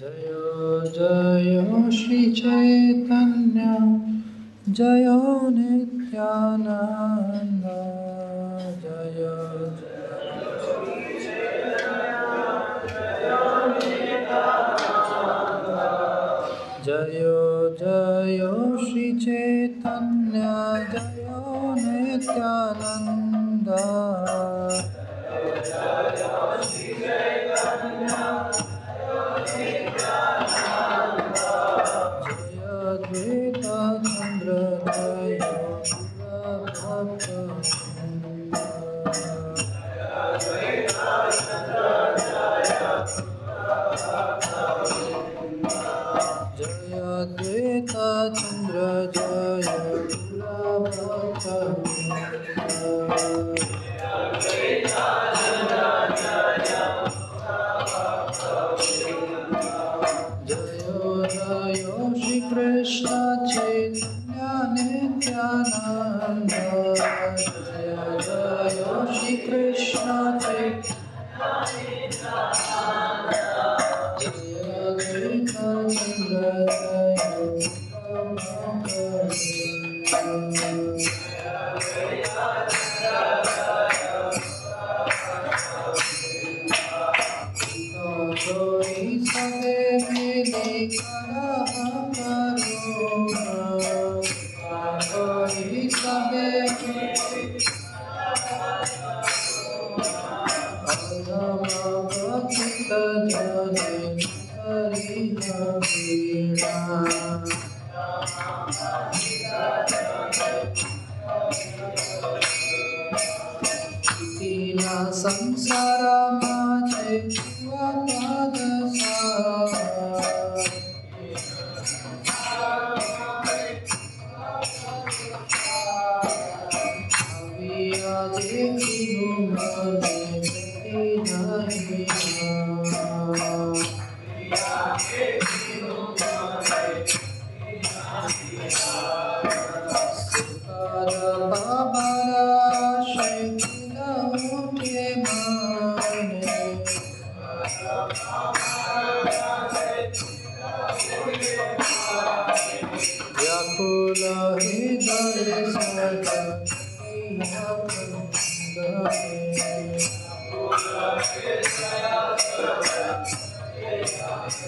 जय जय श्री चैतन्य जय नित्यानन्द जय जय जय श्री चैतन्य जय नित्यानन्द।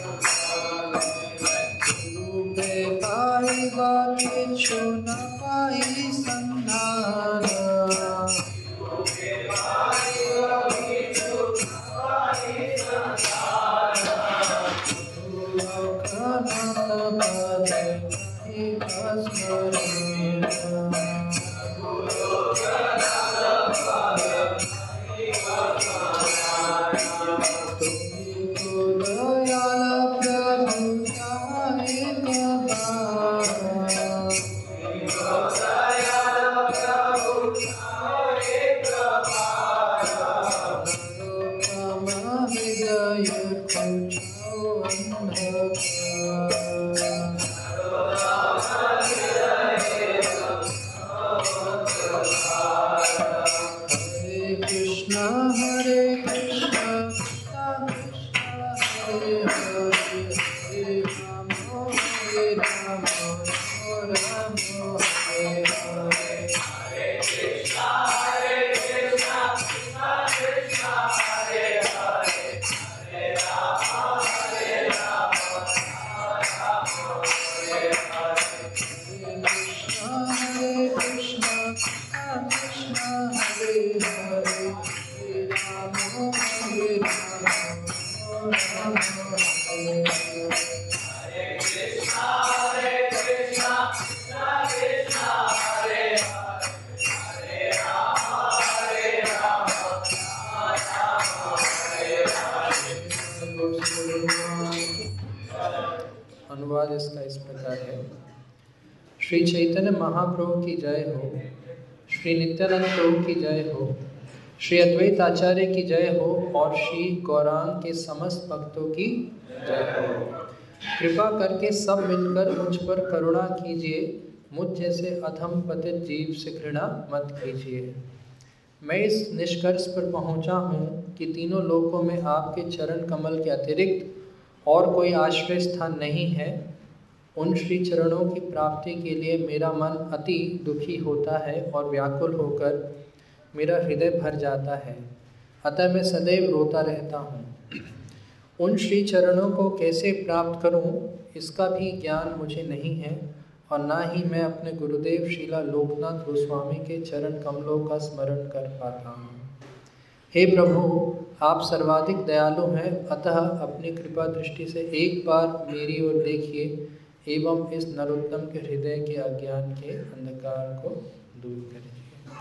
रूपे श्री अद्वैत आचार्य की जय हो और श्री गौरांग के समस्त भक्तों की जय हो। कृपा करके सब मिलकर मुझ पर करुणा कीजिए, मुझ जैसे अधम पतित जीव से घृणा मत कीजिए। मैं इस निष्कर्ष पर पहुँचा हूँ कि तीनों लोकों में आपके चरण कमल के अतिरिक्त और कोई आश्रय स्थान नहीं है। उन श्री चरणों की प्राप्ति के लिए मेरा मन अति दुखी होता है और व्याकुल होकर मेरा हृदय भर जाता है, अतः मैं सदैव रोता रहता हूँ। उन श्री चरणों को कैसे प्राप्त करूँ, इसका भी ज्ञान मुझे नहीं है, और ना ही मैं अपने गुरुदेव शिला लोकनाथ गोस्वामी के चरण कमलों का स्मरण कर पाता हूँ। हे प्रभु, आप सर्वाधिक दयालु हैं, अतः अपनी कृपा दृष्टि से एक बार मेरी ओर देखिए, एवं इस नरोत्तम के हृदय के अज्ञान के अंधकार को दूर करिए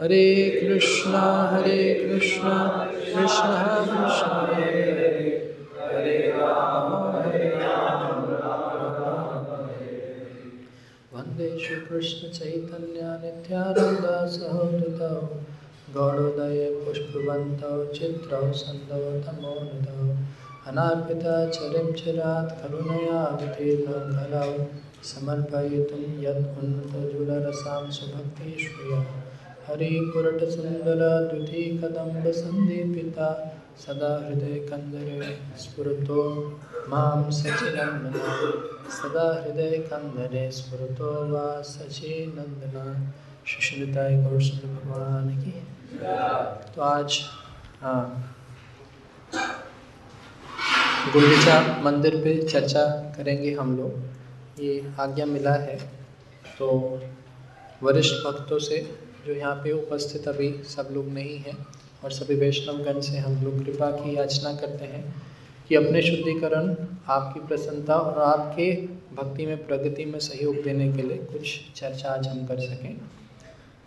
हरे कृष्णा हरे कृष्णा, कृष्ण कृष्ण हरे हरे राम। हरे वंदे श्रीकृष्णचैतन्य नित्यानन्द सहोदृतौ गौडोदये पुष्पवन्तौ, चित्रौ सन्दौ तमोनिधौ अनार्पितचरिं चिरात् करुणया वितीर्णं खलौ समर्पयितुं यत् उन्नतजुलरसां सुभक्तिश्रिया हरिपुरटसुन्दरद्युतिकदम्बसन्दीपिता सदा हृदयकन्दरे स्फुरतो माँ सचिनन्दना सदा हृदय कंदरे स्फुरतो वा सचिनंदना सुश्रिताय गौरसुंदर भगवान की। तो आज हाँ गुंडीचा मंदिर पे चर्चा करेंगे हम लोग। ये आज्ञा मिला है। तो वरिष्ठ भक्तों से जो यहाँ पे उपस्थित अभी सब लोग नहीं हैं और सभी वैष्णवगण से हम लोग कृपा की याचना करते हैं कि अपने शुद्धिकरण, आपकी प्रसन्नता और आपके भक्ति में प्रगति में सहयोग देने के लिए कुछ चर्चा आज हम कर सकें।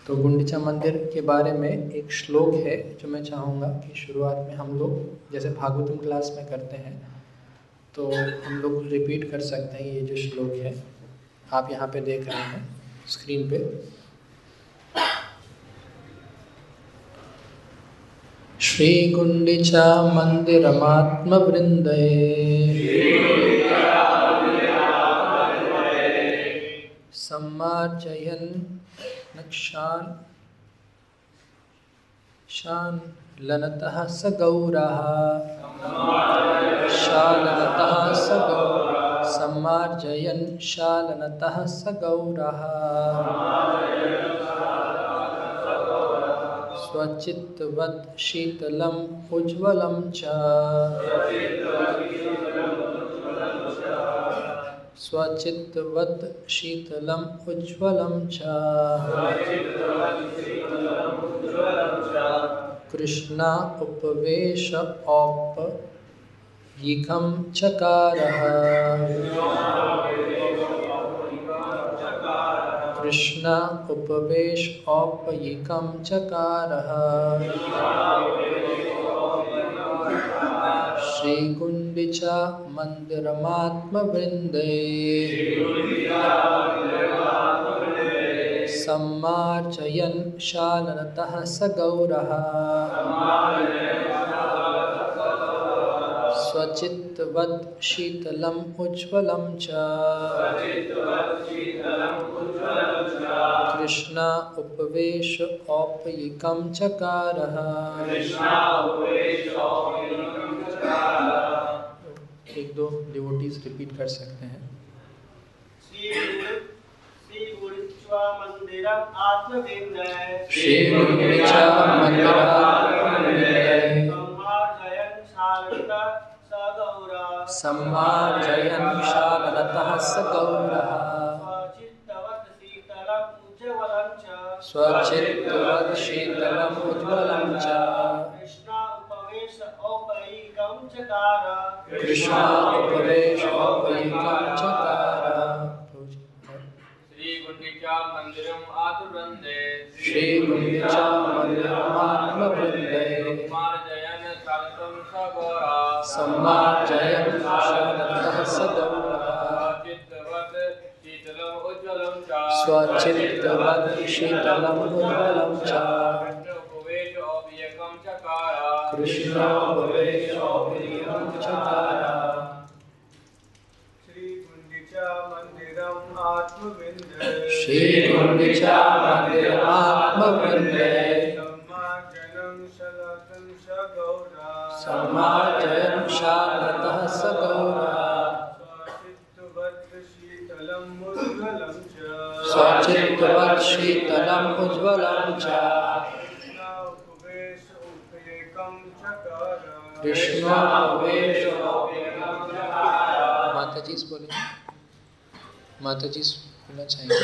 तो गुंडीचा मंदिर के बारे में एक श्लोक है जो मैं चाहूँगा कि शुरुआत में हम लोग जैसे भागवतम क्लास में करते हैं तो हम लोग रिपीट कर सकते हैं ये जो श्लोक है। आप यहाँ पे देख रहे हैं स्क्रीन पे। श्री श्रीगुण्डिचा मन्दिरमात्मवृन्दे। सम्मार्जयन् नक्षान् शान् लनतः स गौरः। शालनतः स सम्मार्जयन् शालनतः स गौरः। स्वचित्तवत् शीतलम् उज्ज्वलं च। स्वचित्तवत् शीतलम् उज्ज्वलं च। कृष्णा उपवेश चकारः। कृष्ण उपवेश औपयिकं चकारः। श्रीगुण्डिचा मन्दिरमात्मवृन्दे। सम्मार्जयन् शालनतः स गौरः। स्वचित्तवत् शीतलम् उज्ज्वलं च। कृष्ण उपवेश औपयिकं चकारः। एक दो डिवोटीज रिपीट कर सकते हैं। श्री गुरुचा मंदिरात्मविन्दे सम्मार्जयन् शालनतः स गौरः स्वचित्तवत् शीतलम् उज्ज्वलं च। कृष्ण उपवेश औपयिकं चकार श्रीगुण्डिचा मन्दिरम् आतुर्वन्दे श्रीगुण्डिचा मन्दिरमात्मवृन्दे मार्जयन् शालितं सगोरा सम्मार्जयन् शरणतः सगौरवः चित्तवत् शीतलम् उज्ज्वलं च। स्वचित्तवत् शीतलम् उज्ज्वलं च। कृष्णोपवेशोऽव्ययकं चकार। कृष्णोपवेशोऽप्रियं चकार। श्रीकुण्डिचा मन्दिरमात्मवृन्दे सम्मार्जनं सम्मार्जयन् शारदतः सगौरवः स्वचित्तवत् शीतलम् उज्ज्वलं च कृष्णोपवेशोऽप्रियं माता जी से बोलिए माता जी बोलना चाहेंगे।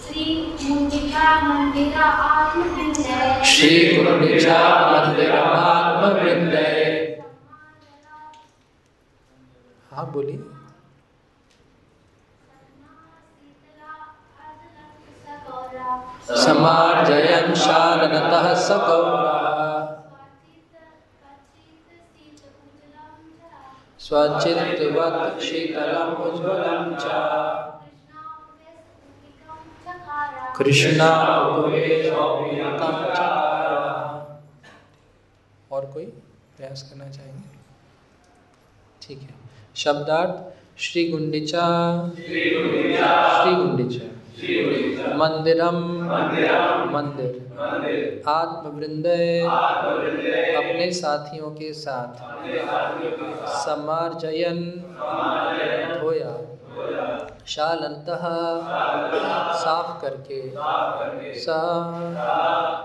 श्री मुंडिका मंदिरा आत्मविंदय श्री गुरुनिचा मंदिरमात्मवृंदे हाँ बोलिए। समार्जयन् शारदतः सकौरः स्वचित्तवत् शीतलम् उज्ज्वलं च। चकार और कोई प्रयास करना चाहेंगे? ठीक है। शब्दार्थ श्री गुंडिचा। श्री गुंडिचा। मंदिरम। मंदिर। आत्मवृंद अपने साथियों के साथ। समार्जयन धोया शालंतः साफ़ करके। स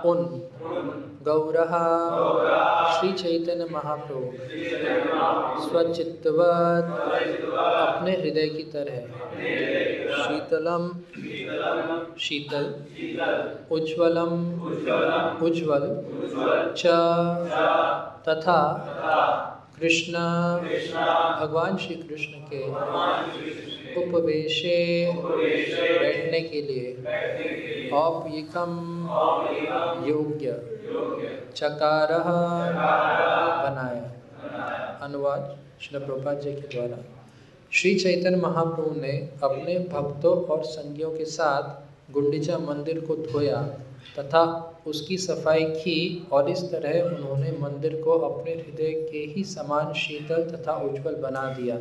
उन। गौरः। श्री चैतन्य महाप्रभु। स्वचित्तवत अपने हृदय की तरह। शीतलम, शीतल, उज्ज्वलम, उज्ज्वल, च, तथा कृष्ण, भगवान श्री कृष्ण के उपवेशे बैठने के लिए। औपयिकम योग्य चकार बनाया। अनुवाद श्री प्रभुपाद जी के द्वारा। श्री चैतन्य महाप्रभु ने अपने भक्तों और संगियों के साथ गुंडीचा मंदिर को धोया तथा उसकी सफ़ाई की और इस तरह उन्होंने मंदिर को अपने हृदय के ही समान शीतल तथा उज्जवल बना दिया,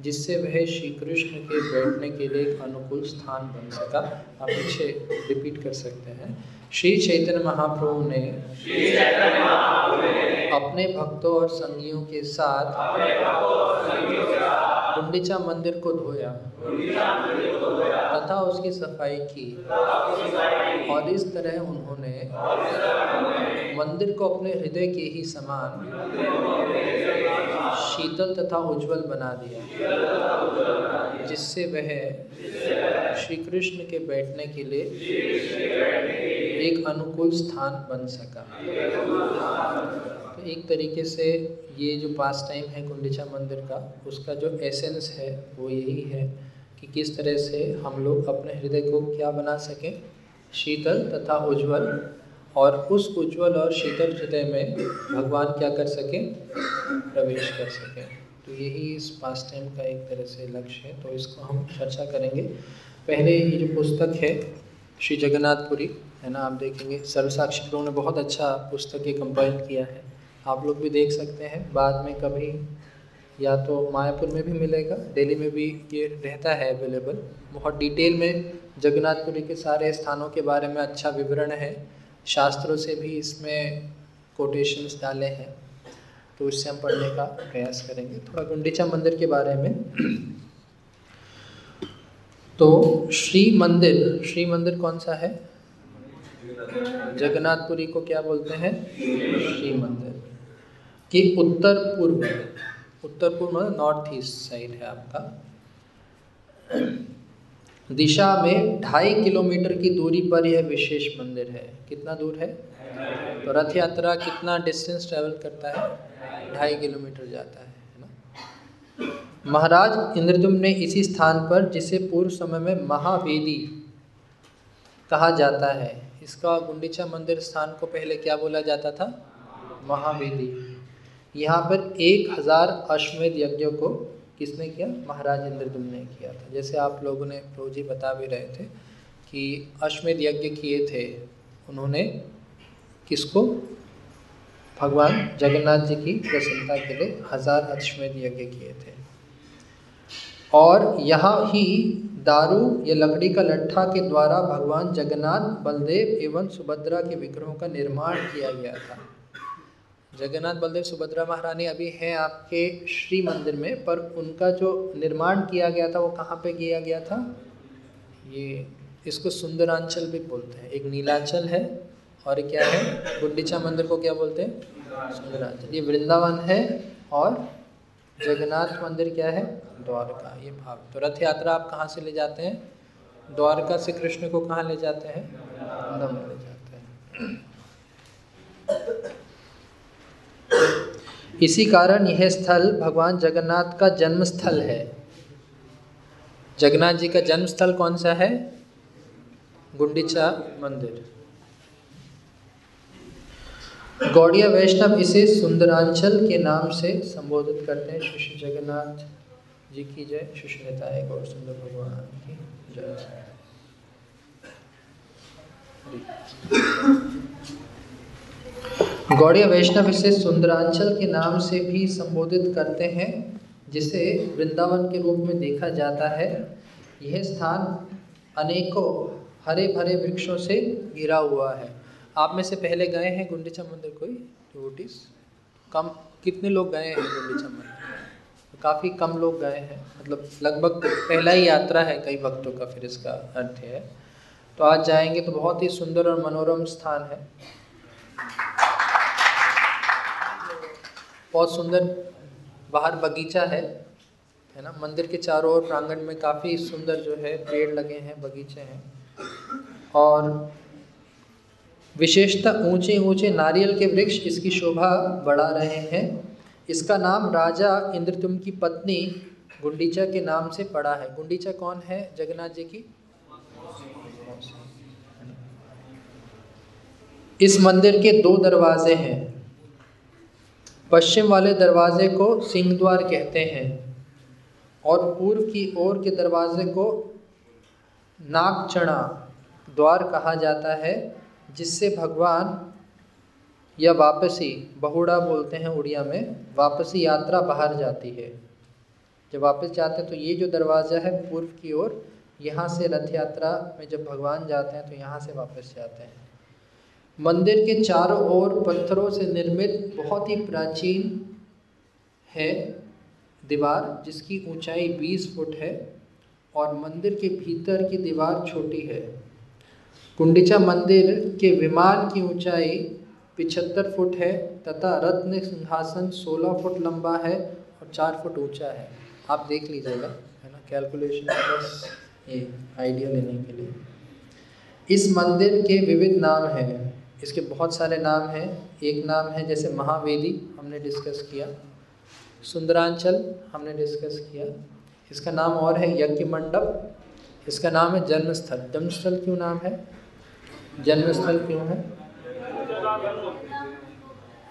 जिससे वह श्री कृष्ण के बैठने के लिए एक अनुकूल स्थान बन सका। आप पीछे रिपीट कर सकते हैं। श्री चैतन्य महाप्रभु ने अपने भक्तों और संगियों के साथ गुंडीचा मंदिर को धोया। तथा उसकी सफ़ाई की। और इस तरह उन्होंने मंदिर को अपने हृदय के ही समान शीतल तथा उज्जवल बना दिया, जिससे वह श्री कृष्ण के बैठने के लिए एक अनुकूल स्थान बन सका। एक तरीके से ये जो पास टाइम है कुंडिचा मंदिर का, उसका जो एसेंस है, वो यही है कि किस तरह से हम लोग अपने हृदय को क्या बना सकें? शीतल तथा उज्जवल और उस उज्जवल और शीतल हृदय में भगवान क्या कर सकें? प्रवेश कर सकें। तो यही इस पास टाइम का एक तरह से लक्ष्य है। तो इसको हम चर्चा करेंगे। पहले ये जो पुस्तक है, श्री जगन्नाथपुरी, है ना? आप देखेंगे, सर्वसाक्षी प्रभु ने बहुत अच्छा पुस्तक ये कंपाइल किया है। आप लोग भी देख सकते हैं। बाद में कभी या तो मायापुर में भी मिलेगा, दिल्ली में भी ये रहता है अवेलेबल बहुत डिटेल में जगन्नाथपुरी के सारे स्थानों के बारे में अच्छा विवरण है। शास्त्रों से भी इसमें कोटेशंस डाले हैं। तो उससे हम पढ़ने का प्रयास करेंगे। थोड़ा गुंडीचा मंदिर के बारे में। तो श्री मंदिर श्री मंदिर कौन सा है? जगन्नाथपुरी को क्या बोलते हैं? श्री मंदिर। कि उत्तर पूर्व उत्तर पूर्व मतलब नॉर्थ ईस्ट साइड है आपका। दिशा में ढाई किलोमीटर की दूरी पर यह विशेष मंदिर है। कितना दूर है? तो रथ यात्रा कितना डिस्टेंस ट्रेवल करता है? ढाई किलोमीटर जाता है ना? महाराज इंद्रदुम्न ने इसी स्थान पर, जिसे पूर्व समय में महावेदी कहा जाता है, इसका गुंडीचा मंदिर स्थान को पहले क्या बोला जाता था? महावेदी। यहाँ पर एक हज़ार अश्वमेध यज्ञों को किसने किया? महाराज इंद्रदुम्न ने किया था। जैसे आप लोगों ने प्रभु जी बता भी रहे थे कि अश्वमेध यज्ञ किए थे, उन्होंने किसको? भगवान जगन्नाथ जी की प्रसन्नता के लिए हज़ार अश्वमेध यज्ञ किए थे। और यहाँ ही दारू, या लकड़ी का लट्ठा के द्वारा भगवान जगन्नाथ, बलदेव एवं सुभद्रा के विग्रहों का निर्माण किया गया था। जगन्नाथ बलदेव सुभद्रा महारानी अभी हैं आपके श्री मंदिर में, पर उनका जो निर्माण किया गया था, वो कहाँ पे किया गया था? ये इसको सुंदरांचल भी बोलते हैं। एक नीलांचल है और क्या है? गुंडीचा मंदिर को क्या बोलते हैं? सुंदरांचल। ये वृंदावन है और जगन्नाथ मंदिर क्या है? द्वारका। ये भाव तो रथ यात्रा आप कहाँ से ले जाते हैं? द्वारका से कृष्ण को कहाँ ले जाते हैं? वृंदावन ले जाते हैं। इसी कारण यह स्थल भगवान जगन्नाथ का जन्म स्थल है। जगन्नाथ जी का जन्म स्थल कौन सा है? गुंडीचा मंदिर। गौड़िया वैष्णव इसे सुंदरांचल के नाम से संबोधित करते हैं। श्री जगन्नाथ जी की जय। सुष्मिता है गौर सुंदर भगवान की जय। गौड़िया वैष्णव इसे सुंदरांचल के नाम से भी संबोधित करते हैं, जिसे वृंदावन के रूप में देखा जाता है। यह स्थान अनेकों हरे भरे वृक्षों से घिरा हुआ है। आप में से पहले गए हैं गुंडीचा मंदिर कोई? डिवोटीज कम, कितने लोग गए हैं गुंडीचा मंदिर काफ़ी कम लोग गए हैं। मतलब लगभग पहला ही यात्रा है कई भक्तों का फिर इसका अर्थ है। तो आज जाएँगे तो बहुत ही सुंदर और मनोरम स्थान है। बहुत सुंदर बाहर बगीचा है है ना? मंदिर के चारों ओर प्रांगण में काफ़ी सुंदर जो है पेड़ लगे हैं, बगीचे हैं। और विशेषता ऊँचे ऊँचे नारियल के वृक्ष इसकी शोभा बढ़ा रहे हैं। इसका नाम राजा इंद्रतुम की पत्नी गुंडीचा के नाम से पड़ा है। गुंडीचा कौन है? जगन्नाथ जी की? इस मंदिर के दो दरवाजे हैं। पश्चिम वाले दरवाजे को सिंह द्वार कहते हैं और पूर्व की ओर के दरवाजे को नागचणा द्वार कहा जाता है, जिससे भगवान या वापसी, बहुड़ा बोलते हैं उड़िया में, वापसी यात्रा बाहर जाती है। जब वापस जाते हैं तो ये जो दरवाज़ा है पूर्व की ओर, यहाँ से रथ यात्रा में जब भगवान जाते हैं तो यहाँ से वापस जाते हैं। मंदिर के चारों ओर पत्थरों से निर्मित बहुत ही प्राचीन है दीवार, जिसकी ऊंचाई 20 फुट है और मंदिर के भीतर की दीवार छोटी है। कुंडिचा मंदिर के विमान की ऊंचाई पिछहत्तर फुट है तथा रत्न सिंहासन 16 फुट लंबा है और 4 फुट ऊँचा है। आप देख लीजिएगा, है ना? कैलकुलेशन बस, ये आइडिया लेने के लिए। इस मंदिर के विविध नाम हैं। इसके बहुत सारे नाम हैं। एक नाम है जैसे महावेदी, हमने डिस्कस किया। सुंदरांचल, हमने डिस्कस किया। इसका नाम और है यज्ञ मंडप इसका नाम है जन्मस्थल। जन्मस्थल क्यों नाम है? जन्मस्थल क्यों है?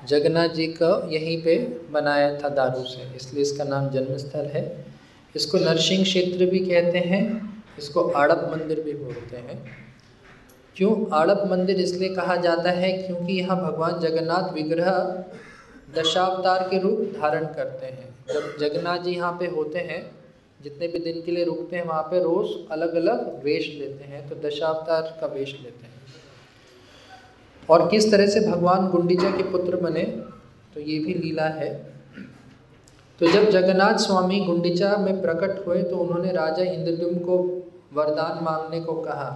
जगन्नाथ जी का यहीं पे बनाया था दारू से, इसलिए इसका नाम जन्मस्थल है। इसको नरसिंह क्षेत्र भी कहते हैं, इसको आड़प मंदिर भी बोलते हैं। क्यों आड़प मंदिर इसलिए कहा जाता है क्योंकि यहाँ भगवान जगन्नाथ विग्रह दशावतार के रूप धारण करते हैं। जब जगन्नाथ जी यहाँ पे होते हैं, जितने भी दिन के लिए रुकते हैं, वहाँ पे रोज़ अलग अलग वेश लेते हैं तो दशावतार का वेश लेते हैं। और किस तरह से भगवान गुंडीचा के पुत्र बने तो ये भी लीला है। तो जब जगन्नाथ स्वामी गुंडीचा में प्रकट हुए तो उन्होंने राजा इंद्रदुम को वरदान मांगने को कहा।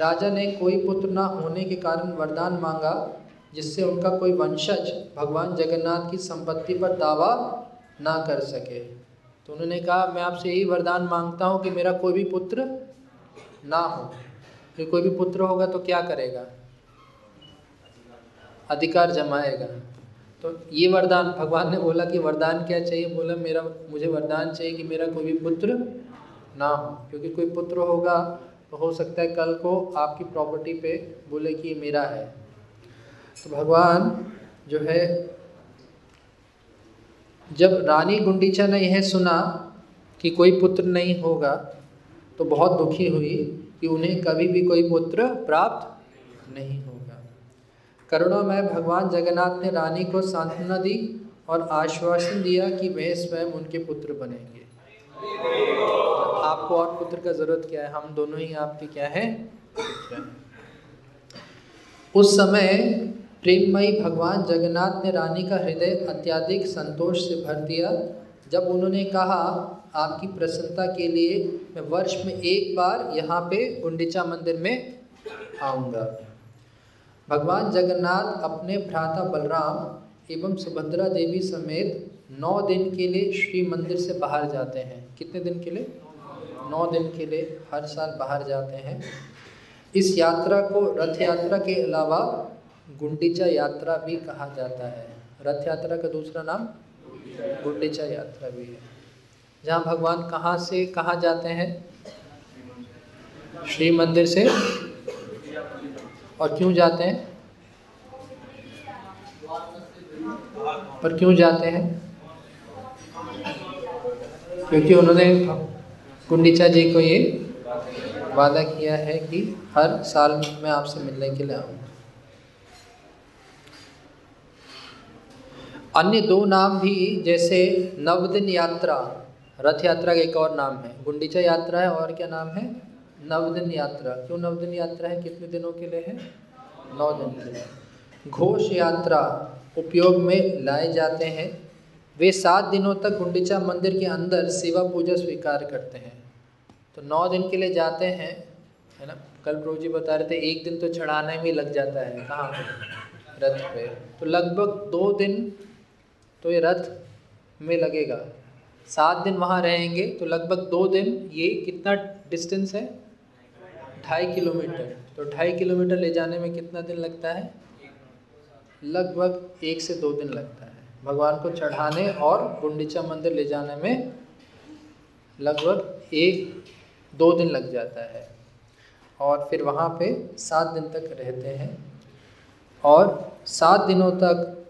राजा ने कोई पुत्र ना होने के कारण वरदान मांगा, जिससे उनका कोई वंशज भगवान जगन्नाथ की संपत्ति पर दावा ना कर सके। तो उन्होंने कहा, मैं आपसे यही वरदान माँगता हूँ कि मेरा कोई भी पुत्र ना हो। फिर कोई भी पुत्र होगा तो क्या करेगा? अधिकार जमाएगा। तो ये वरदान, भगवान ने बोला कि वरदान क्या चाहिए? बोला, मेरा, मुझे वरदान चाहिए कि मेरा कोई भी पुत्र ना हो, क्योंकि कोई पुत्र होगा तो हो सकता है कल को आपकी प्रॉपर्टी पे बोले कि मेरा है। तो भगवान जो है, जब रानी गुंडीचा ने यह सुना कि कोई पुत्र नहीं होगा तो बहुत दुखी हुई कि उन्हें कभी भी कोई पुत्र प्राप्त नहीं होगा। करुणामय भगवान जगन्नाथ ने रानी को सांत्वना दी और आश्वासन दिया कि वे स्वयं उनके पुत्र बनेंगे। आपको और पुत्र का ज़रूरत क्या है? हम दोनों ही आपके क्या है? उस समय प्रेममयी भगवान जगन्नाथ ने रानी का हृदय अत्याधिक संतोष से भर दिया। जब उन्होंने कहा, आपकी प्रसन्नता के लिए मैं वर्ष में एक बार यहाँ पे गुंडीचा मंदिर में आऊँगा। भगवान जगन्नाथ अपने भ्राता बलराम एवं सुभद्रा देवी समेत नौ दिन के लिए श्री मंदिर से बाहर जाते हैं। कितने दिन के लिए? नौ दिन के लिए हर साल बाहर जाते हैं। इस यात्रा को रथ यात्रा के अलावा गुंडीचा यात्रा भी कहा जाता है। रथ यात्रा का दूसरा नाम गुंडीचा यात्रा भी है। जहाँ भगवान कहाँ से कहाँ जाते हैं? श्री मंदिर से। और क्यों जाते हैं? पर क्यों जाते हैं? क्योंकि उन्होंने गुंडीचा जी को ये वादा किया है कि हर साल मैं आपसे मिलने के लिए आऊँगा। अन्य दो नाम भी, जैसे नवदिन यात्रा, रथ यात्रा का एक और नाम है। गुंडीचा यात्रा है और क्या नाम है? नवदिन यात्रा। क्यों नवदिन यात्रा है? कितने दिनों के लिए है? नौ दिन के लिए। घोष यात्रा उपयोग में लाए जाते हैं। वे सात दिनों तक गुंडीचा मंदिर के अंदर सेवा पूजा स्वीकार करते हैं। तो नौ दिन के लिए जाते हैं, है ना? कल प्रभु जी बता रहे थे, एक दिन तो चढ़ाने में लग जाता है। कहाँ पे? रथ पे। तो लगभग दो दिन तो ये रथ में लगेगा। सात दिन वहाँ रहेंगे तो लगभग दो दिन ये कितना डिस्टेंस है? ढाई किलोमीटर। तो ढाई किलोमीटर ले जाने में कितना दिन लगता है? लगभग एक से दो दिन लगता है। भगवान को चढ़ाने और गुंडीचा मंदिर ले जाने में लगभग एक, दो दिन लग जाता है। और फिर वहाँ पे सात दिन तक रहते हैं। और सात दिनों तक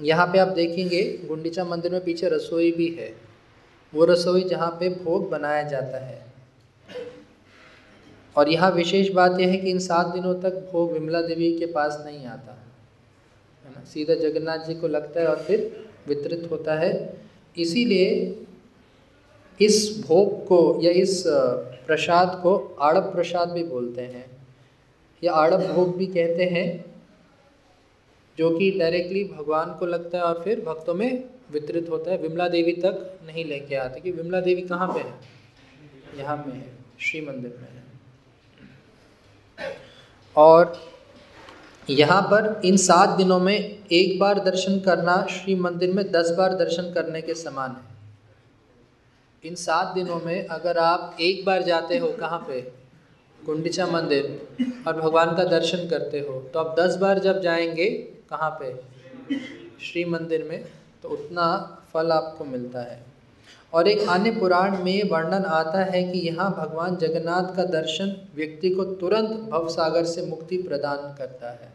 यहाँ पे आप देखेंगे, गुंडीचा मंदिर में पीछे रसोई भी है। वो रसोई जहाँ पे भोग बनाया जाता है। और यहाँ विशेष बात यह है कि इन सात दिनों तक भोग विमला देवी के पास नहीं आता। है ना? सीधा जगन्नाथ जी को लगता है और फिर वितरित होता है। इसीलिए इस भोग को या इस प्रसाद को आड़प प्रसाद भी बोलते हैं। या आड़प भोग भी कहते हैं, जो कि डायरेक्टली भगवान को लगता है और फिर भक्तों में वितरित होता है। विमला देवी तक नहीं लेके आते कि विमला देवी कहाँ पे है? यहाँ में है श्री मंदिर में है। और यहाँ पर इन सात दिनों में एक बार दर्शन करना श्री मंदिर में दस बार दर्शन करने के समान है। इन सात दिनों में अगर आप एक बार जाते हो कहाँ पे? गुंडीचा मंदिर, और भगवान का दर्शन करते हो तो आप दस बार जब जाएँगे कहाँ पे? श्री मंदिर में तो उतना फल आपको मिलता है। और एक अन्य पुराण में वर्णन आता है कि यहाँ भगवान जगन्नाथ का दर्शन व्यक्ति को तुरंत भवसागर से मुक्ति प्रदान करता है।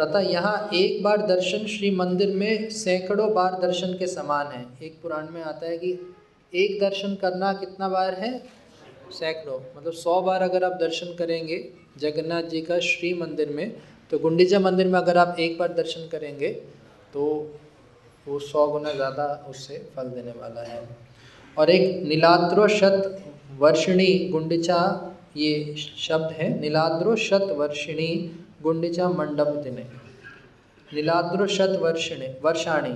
तथा यहाँ एक बार दर्शन श्री मंदिर में सैकड़ों बार दर्शन के समान है। एक पुराण में आता है कि एक दर्शन करना कितना बार है? सैकड़ों मतलब सौ बार अगर आप दर्शन करेंगे जगन्नाथ जी का श्री मंदिर में तो गुंडीचा मंदिर में अगर आप एक बार दर्शन करेंगे तो वो सौ गुना ज़्यादा उससे फल देने वाला है। और एक नीलाद्रो शत वर्षिणी गुंडीचा ये शब्द है। नीलाद्रो शत वर्षिणी गुंडीचा मंडप दिने। नीलाद्रो शत वर्षिणी, वर्षाणी।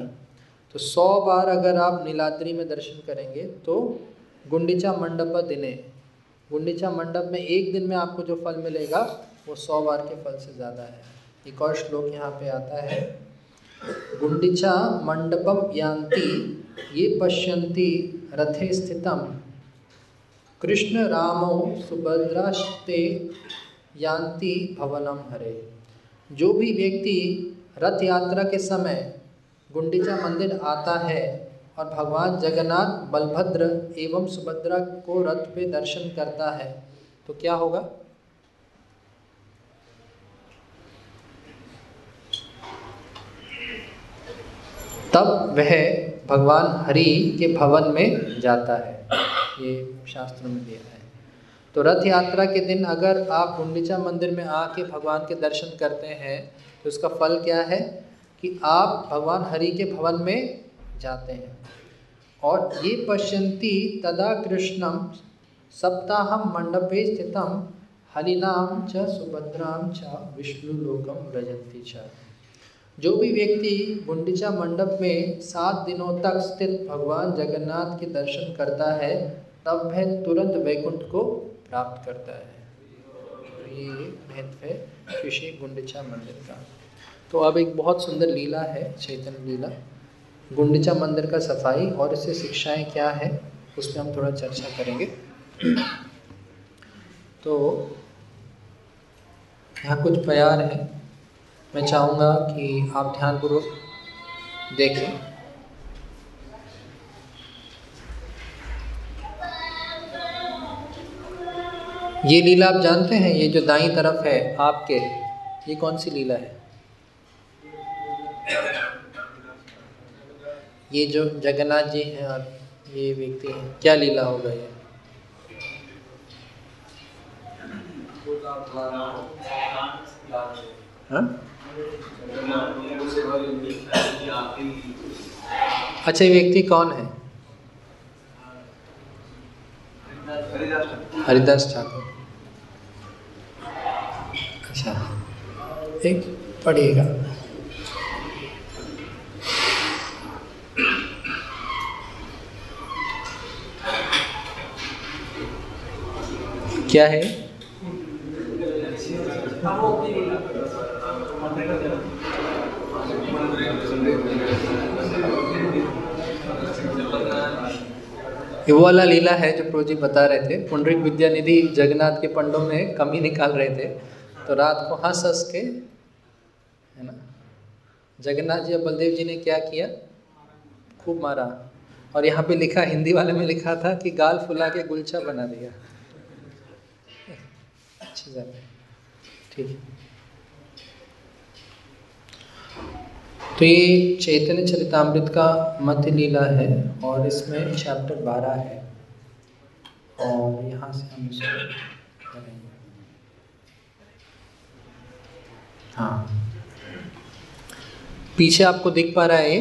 तो सौ बार अगर आप नीलाद्री में दर्शन करेंगे तो गुंडीचा मंडप दिने। गुंडीचा मंडप में एक दिन में आपको जो फल मिलेगा वो सौ बार के फल से ज़्यादा है। एक और श्लोक यहाँ पे आता है। गुंडीचा मंडपम यान्ति, ये पश्यन्ति रथे स्थितम। कृष्ण रामो सुभद्रास्ते यान्ति भवनम हरे। जो भी व्यक्ति रथ यात्रा के समय गुंडीचा मंदिर आता है और भगवान जगन्नाथ, बलभद्र एवं सुभद्रा को रथ पे दर्शन करता है तो क्या होगा? तब वह भगवान हरि के भवन में जाता है। ये शास्त्र में दिया है। तो रथ यात्रा के दिन अगर आप गुंडीचा मंदिर में आके भगवान के दर्शन करते हैं तो उसका फल क्या है? कि आप भगवान हरि के भवन में जाते हैं। और ये पश्यन्ति तदा कृष्णम सप्ताहम मंडपे स्थितम हरिनाम च सुभद्राम च विष्णुलोकम व्रजंती च। जो भी व्यक्ति गुंडीचा मंडप में सात दिनों तक स्थित भगवान जगन्नाथ के दर्शन करता है, तब वह तुरंत वैकुंठ को प्राप्त करता है। तो ये महत्व है श्री गुंडीचा मंदिर का। तो अब एक बहुत सुंदर लीला है, चैतन्य लीला। गुंडीचा मंदिर का सफ़ाई और इससे शिक्षाएँ क्या है, उस पर हम थोड़ा चर्चा करेंगे। तो यहाँ कुछ प्यार है। मैं चाहूँगा कि आप ध्यानपूर्वक देखें। ये लीला आप जानते हैं, ये जो दाई तरफ़ है आपके, ये कौन सी लीला है? ये जो जगन्नाथ जी हैं और ये व्यक्ति हैं, क्या लीला होगा ये हाँ? अच्छा व्यक्ति कौन है? हरिदास ठाकुर। अच्छा एक पढ़िएगा। क्या है? ये वो वाला लीला है जो प्रोजी बता रहे थे। पुंडरिक विद्या निधि जगन्नाथ के पंडों में कमी निकाल रहे थे। तो रात को हंस हंस के, है ना, जगन्नाथ जी और बलदेव जी ने क्या किया? खूब मारा। और यहाँ पे लिखा, हिंदी वाले में लिखा था कि गाल फुला के गुलछा बना दिया। अच्छी ठीक है। तो ये चैतन्य चरितामृत का मध्य लीला है और इसमें चैप्टर बारह है। और यहाँ से हम इसको हाँ। पीछे आपको दिख पा रहा है ये?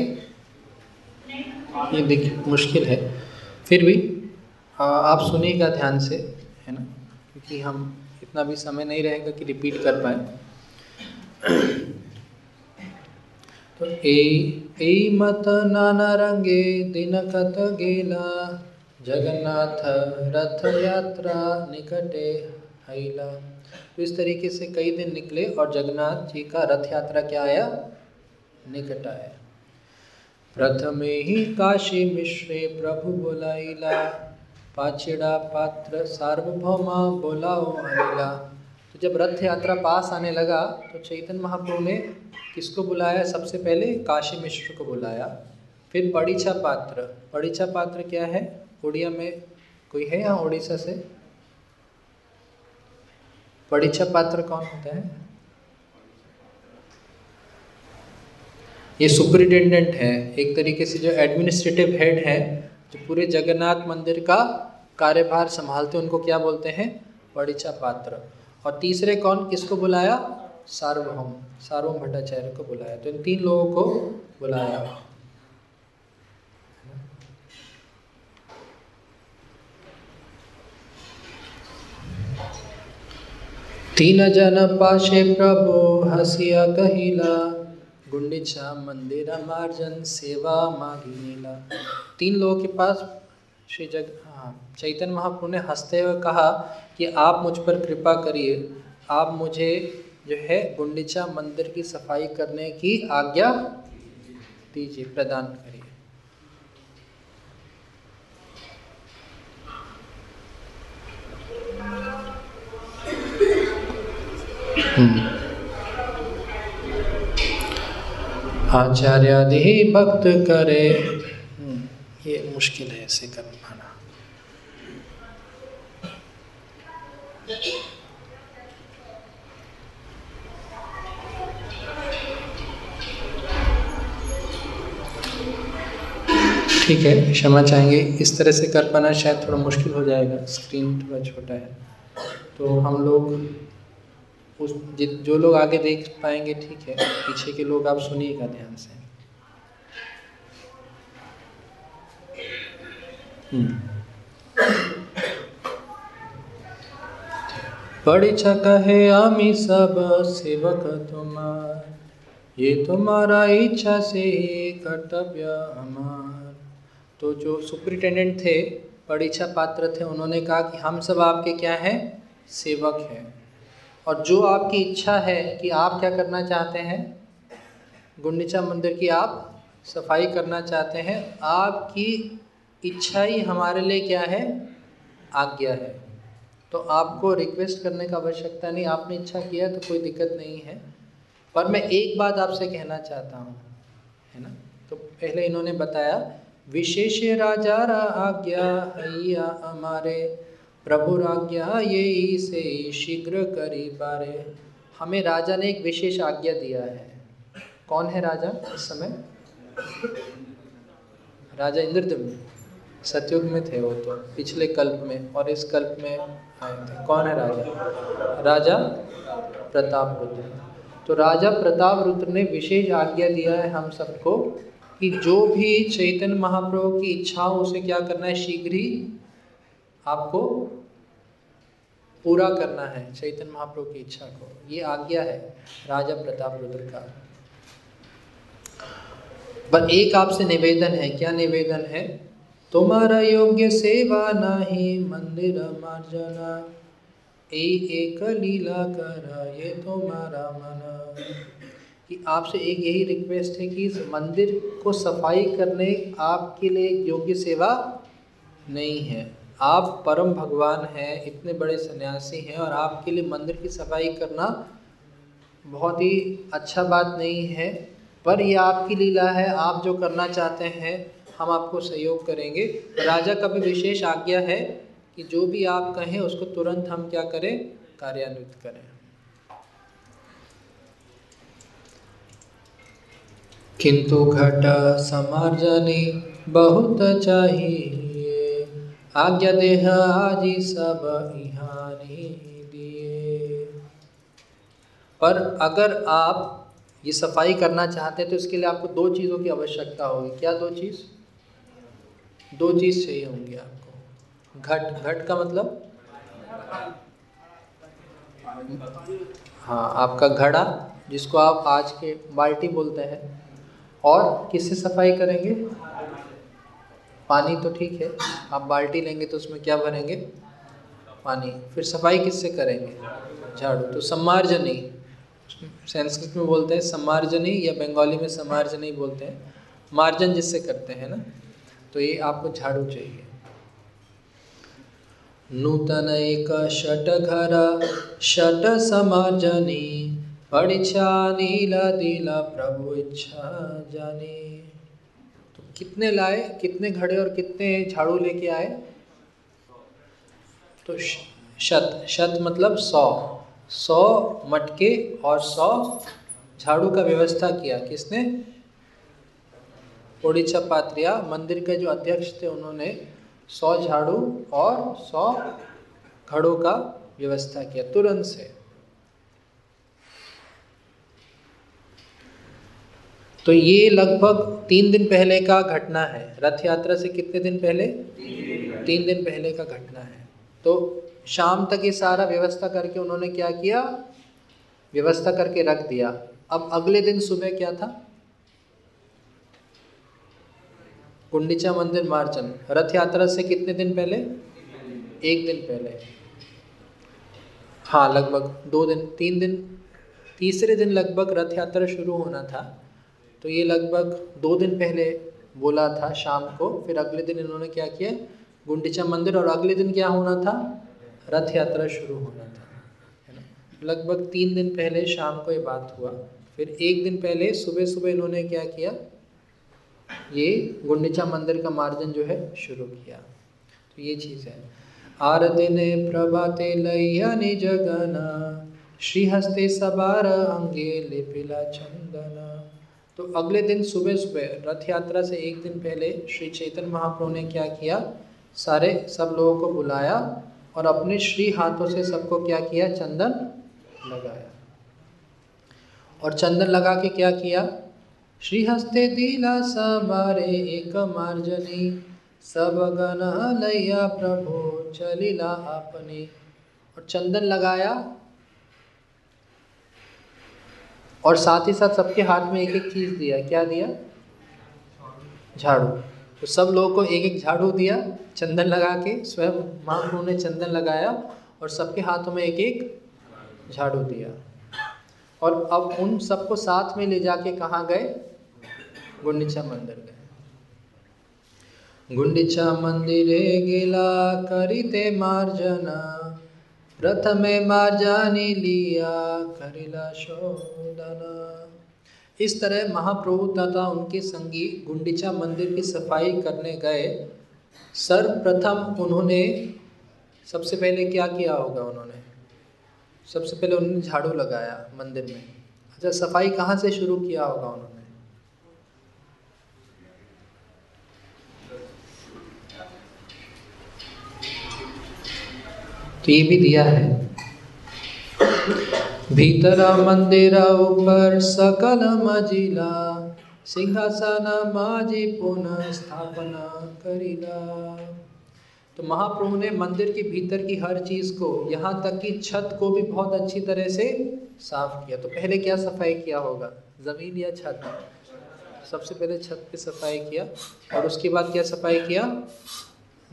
ये दिख मुश्किल है। फिर भी आ, आप सुनिएगा ध्यान से है ना? क्योंकि हम इतना भी समय नहीं रहेगा कि रिपीट कर पाए। तो ए ए मत नाना रंगे दिन कत गेला, जगन्नाथ रथ यात्रा निकटे हैला। तो इस तरीके से कई दिन निकले और जगन्नाथ जी का रथ यात्रा क्या आया? निकट आया। प्रथमे ही काशी मिश्रे प्रभु बोलाइला पाछड़ा पात्र सार्वभौमा बोलाओ अनिला। तो जब रथ यात्रा पास आने लगा तो चैतन्य महाप्रभु ने किसको बुलाया? सबसे पहले काशी मिश्र को बुलाया। फिर पड़ीछा पात्र। पड़ीछा पात्र क्या है? उड़िया में कोई है यहाँ उड़ीसा से? पड़ीछा पात्र कौन होता है? ये सुपरिटेंडेंट है। एक तरीके से जो एडमिनिस्ट्रेटिव हेड है, जो पूरे जगन्नाथ मंदिर का कार्यभार संभालते उनको क्या बोलते हैं? पड़ीछा पात्र। और तीसरे कौन किसको बुलाया? सार्वभौम सार्वभौम भट्टाचार्य को बुलाया। तो इन तीन लोगों को बुलाया। तीन जन पाशे प्रभु, हसिया कहिला। गुंडीचा मंदिर, मार्जन सेवा मागिनीला तीन लोगों के पास श्री जग हाँ चैतन्य महाप्रभु ने हँसते हुए कहा कि आप मुझ पर कृपा करिए। आप मुझे जो है, गुंडीचा मंदिर की सफ़ाई करने की आज्ञा दीजिए, प्रदान करिए। आचार्य आचार्यादि भक्त करे। ये मुश्किल है ऐसे कर पाना ठीक है, क्षमा चाहेंगे। इस तरह से कर पाना शायद थोड़ा मुश्किल हो जाएगा। स्क्रीन थोड़ा छोटा है। तो हम लोग उस जो लोग आगे देख पाएँगे, ठीक है। पीछे के लोग आप सुनिएगा ध्यान से। परीक्षा कहे आमी सब, सेवक तुम्हार। ये तुम्हारा इच्छा से कर्तव्य हमार। तो जो सुप्रिटेंडेंट थे, परीक्षा पात्र थे, उन्होंने कहा कि हम सब आपके क्या हैं? सेवक हैं। और जो आपकी इच्छा है कि आप क्या करना चाहते हैं, गुंडीचा मंदिर की आप सफ़ाई करना चाहते हैं, आपकी इच्छा ही हमारे लिए क्या है? आज्ञा है। तो आपको रिक्वेस्ट करने का आवश्यकता नहीं। आपने इच्छा किया तो कोई दिक्कत नहीं है। पर मैं एक बात आपसे कहना चाहता हूँ, है ना? तो पहले इन्होंने बताया विशेष राजा रा आज्ञा हैया हमारे प्रभु आज्ञा ये से शीघ्र करी पारे। हमें राजा ने एक विशेष आज्ञा दिया है। कौन है राजा इस समय? राजा इंद्रदम्न सतयुग में थे वो तो पिछले कल्प में और इस कल्प में आए थे। कौन है राजा? राजा प्रताप रुद्र तो राजा प्रताप रुद्र ने विशेष आज्ञा दिया है हम सबको। कि जो भी चैतन्य महाप्रभु की इच्छा हो, उसे क्या करना है? शीघ्र ही आपको पूरा करना है, चैतन्य महाप्रभु की इच्छा को। ये आज्ञा है राजा प्रताप रुद्र का। पर एक आपसे निवेदन है, क्या निवेदन है? तुम्हारा योग्य सेवा नहीं, मंदिर मार्जना। एक लीला कर, ये तुम्हारा मन। कि आपसे एक यही रिक्वेस्ट है कि इस मंदिर को सफ़ाई करने आपके लिए योग्य सेवा नहीं है। आप परम भगवान हैं, इतने बड़े सन्यासी हैं और आपके लिए मंदिर की सफ़ाई करना बहुत ही अच्छा बात नहीं है। पर यह आपकी लीला है, आप जो करना चाहते हैं, हम आपको सहयोग करेंगे। राजा का भी विशेष आज्ञा है कि जो भी आप कहें, उसको तुरंत हम क्या करें? कार्यान्वित करें। किंतु घट समार्जनी बहुत चाहिए। आज्ञा देह आजी सब दिए पर अगर आप ये सफ़ाई करना चाहते हैं तो इसके लिए आपको दो चीज़ों की आवश्यकता होगी। क्या दो चीज़? दो चीज़ चाहिए होंगी आपको। घट घट का मतलब? हाँ आपका घड़ा, जिसको आप आज के बाल्टी बोलते हैं। और किससे सफ़ाई करेंगे? पानी तो ठीक है, आप बाल्टी लेंगे तो उसमें क्या भरेंगे पानी। फिर सफ़ाई किससे करेंगे? झाड़ू। तो सम्मार्जनी, संस्कृत में बोलते हैं सम्मार्जनी या बंगाली में समार्जनी बोलते हैं। मार्जन जिससे करते हैं ना तो ये आपको झाड़ू चाहिए। नूतन एक षट घर षट समार्जनी परीक्षा नीला दिला प्रभु इच्छा जाने। तो कितने लाए, कितने घड़े और कितने झाड़ू लेके आए? तो शत शत मतलब सौ। सौ मटके और सौ झाड़ू का व्यवस्था किया। किसने? ओडिशा पात्रिया, मंदिर के जो अध्यक्ष थे, उन्होंने सौ झाड़ू और सौ घड़ों का व्यवस्था किया, तुरंत से। तो ये लगभग तीन दिन पहले का घटना है। रथ यात्रा से कितने दिन पहले? तीन दिन पहले का घटना है। तो शाम तक ये सारा व्यवस्था करके उन्होंने क्या किया? व्यवस्था करके रख दिया। अब अगले दिन सुबह क्या था? कुंडीचा मंदिर मार्चन। रथ यात्रा से कितने दिन पहले? एक दिन पहले। हाँ लगभग दो दिन, तीन दिन। तीसरे दिन लगभग रथ यात्रा शुरू होना था। तो ये लगभग दो दिन पहले बोला था शाम को, फिर अगले दिन इन्होंने क्या किया? गुंडीचा मंदिर और अगले दिन क्या होना था? रथ यात्रा शुरू होना था लगभग तीन दिन पहले शाम को ये बात हुआ। फिर एक दिन पहले सुबह सुबह इन्होंने क्या किया? ये गुंडीचा मंदिर का मार्जन जो है शुरू किया। तो ये चीज़ है। आरती ने प्रभाते लैया निज गना श्री हस्ते सबार अंगे लिपिला चंदना। तो अगले दिन सुबह सुबह रथ यात्रा से एक दिन पहले श्री चैतन्य महाप्रभु ने क्या किया? सारे, सब लोगों को बुलाया और अपने श्री हाथों से सबको क्या किया? चंदन लगाया। और चंदन लगा के क्या किया? श्री हस्ते दिला समारे एक मार्जनी, सब गण लैया प्रभु चलिला अपनी और चंदन लगाया और साथ ही साथ सबके हाथ में एक एक चीज़ दिया। क्या दिया? झाड़ू। तो सब लोगों को एक एक झाड़ू दिया, चंदन लगा के, स्वयं महाप्रभु ने चंदन लगाया और सबके हाथों में एक एक झाड़ू दिया। और अब उन सबको साथ में ले जाके कहाँ गए? गुंडीचा मंदिर गए। गुंडीचा मंदिरे गेला करिते मार्जना। प्रथमे मार्जानी लिया करिला शोधना इस तरह महाप्रभु तथा उनके संगी गुंडीचा मंदिर की सफ़ाई करने गए। सर्वप्रथम उन्होंने सबसे पहले क्या किया होगा उन्होंने? सबसे पहले उन्होंने झाड़ू लगाया मंदिर में। अच्छा सफ़ाई कहाँ से शुरू किया होगा उन्होंने? तो ये भी दिया है। भीतर मंदिर ऊपर सकल मजिला, सिंहासन माजी पुनः स्थापना करिला। तो महाप्रभु ने मंदिर के भीतर की हर चीज़ को, यहाँ तक कि छत को भी बहुत अच्छी तरह से साफ़ किया। तो पहले क्या सफ़ाई किया होगा? ज़मीन या छत? सबसे पहले छत पे सफ़ाई किया और उसके बाद क्या सफ़ाई किया?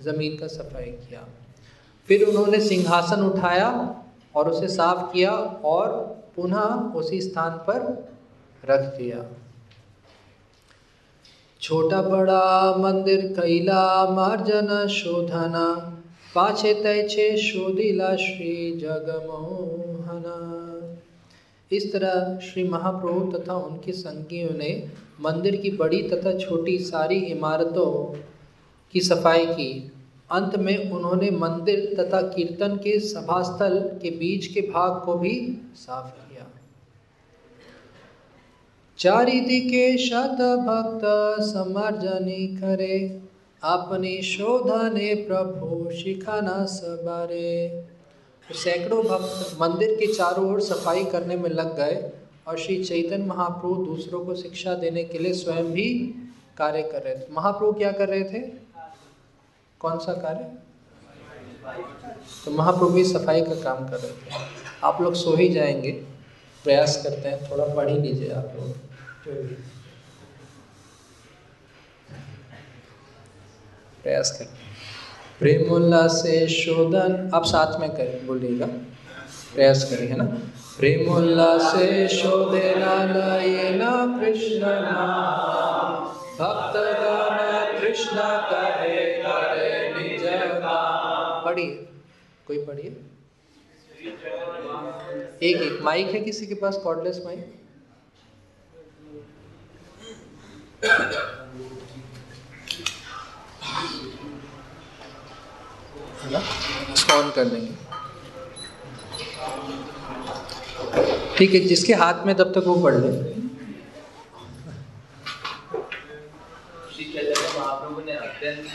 ज़मीन का सफ़ाई किया। फिर उन्होंने सिंहासन उठाया और उसे साफ़ किया और पुनः उसी स्थान पर रख दिया। छोटा बड़ा मंदिर कैला मार्जन शोधना, पाछे तैछे शोधिला श्री जगमोहना। इस तरह श्री महाप्रभु तथा उनके संगियों ने मंदिर की बड़ी तथा छोटी सारी इमारतों की सफ़ाई की। अंत में उन्होंने मंदिर तथा कीर्तन के सभास्थल के बीच के भाग को भी साफ़ किया। चारिदिके शत भक्त समर्जनी करे, अपनी शोधने प्रभु शिखाना सबारे सैकड़ों भक्त मंदिर के चारों ओर सफ़ाई करने में लग गए और श्री चैतन्य महाप्रभु दूसरों को शिक्षा देने के लिए स्वयं भी कार्य कर रहे थे। महाप्रभु क्या कर रहे थे? कौन सा कार्य? तो महाप्रभु भी सफ़ाई का काम कर रहे थे। आप लोग सो ही जाएँगे। प्रयास करते हैं, थोड़ा पढ़ ही लीजिए आप लोग। प्रयास हैं। प्रेमोल्लास से शोधन, आप साथ में करें, बोलिएगा। प्रयास करें है ना? प्रेमोल्लास से लयेना कृष्ण भक्त कृष्ण करे करे पढ़िए कोई पढ़िए एक एक माइक है किसी के पास? कॉर्डलेस माइक ऑन कर देंगे ठीक है, जिसके हाथ में तब तक वो पढ़ ले। चैतन्य महाप्रभु ने अत्यंत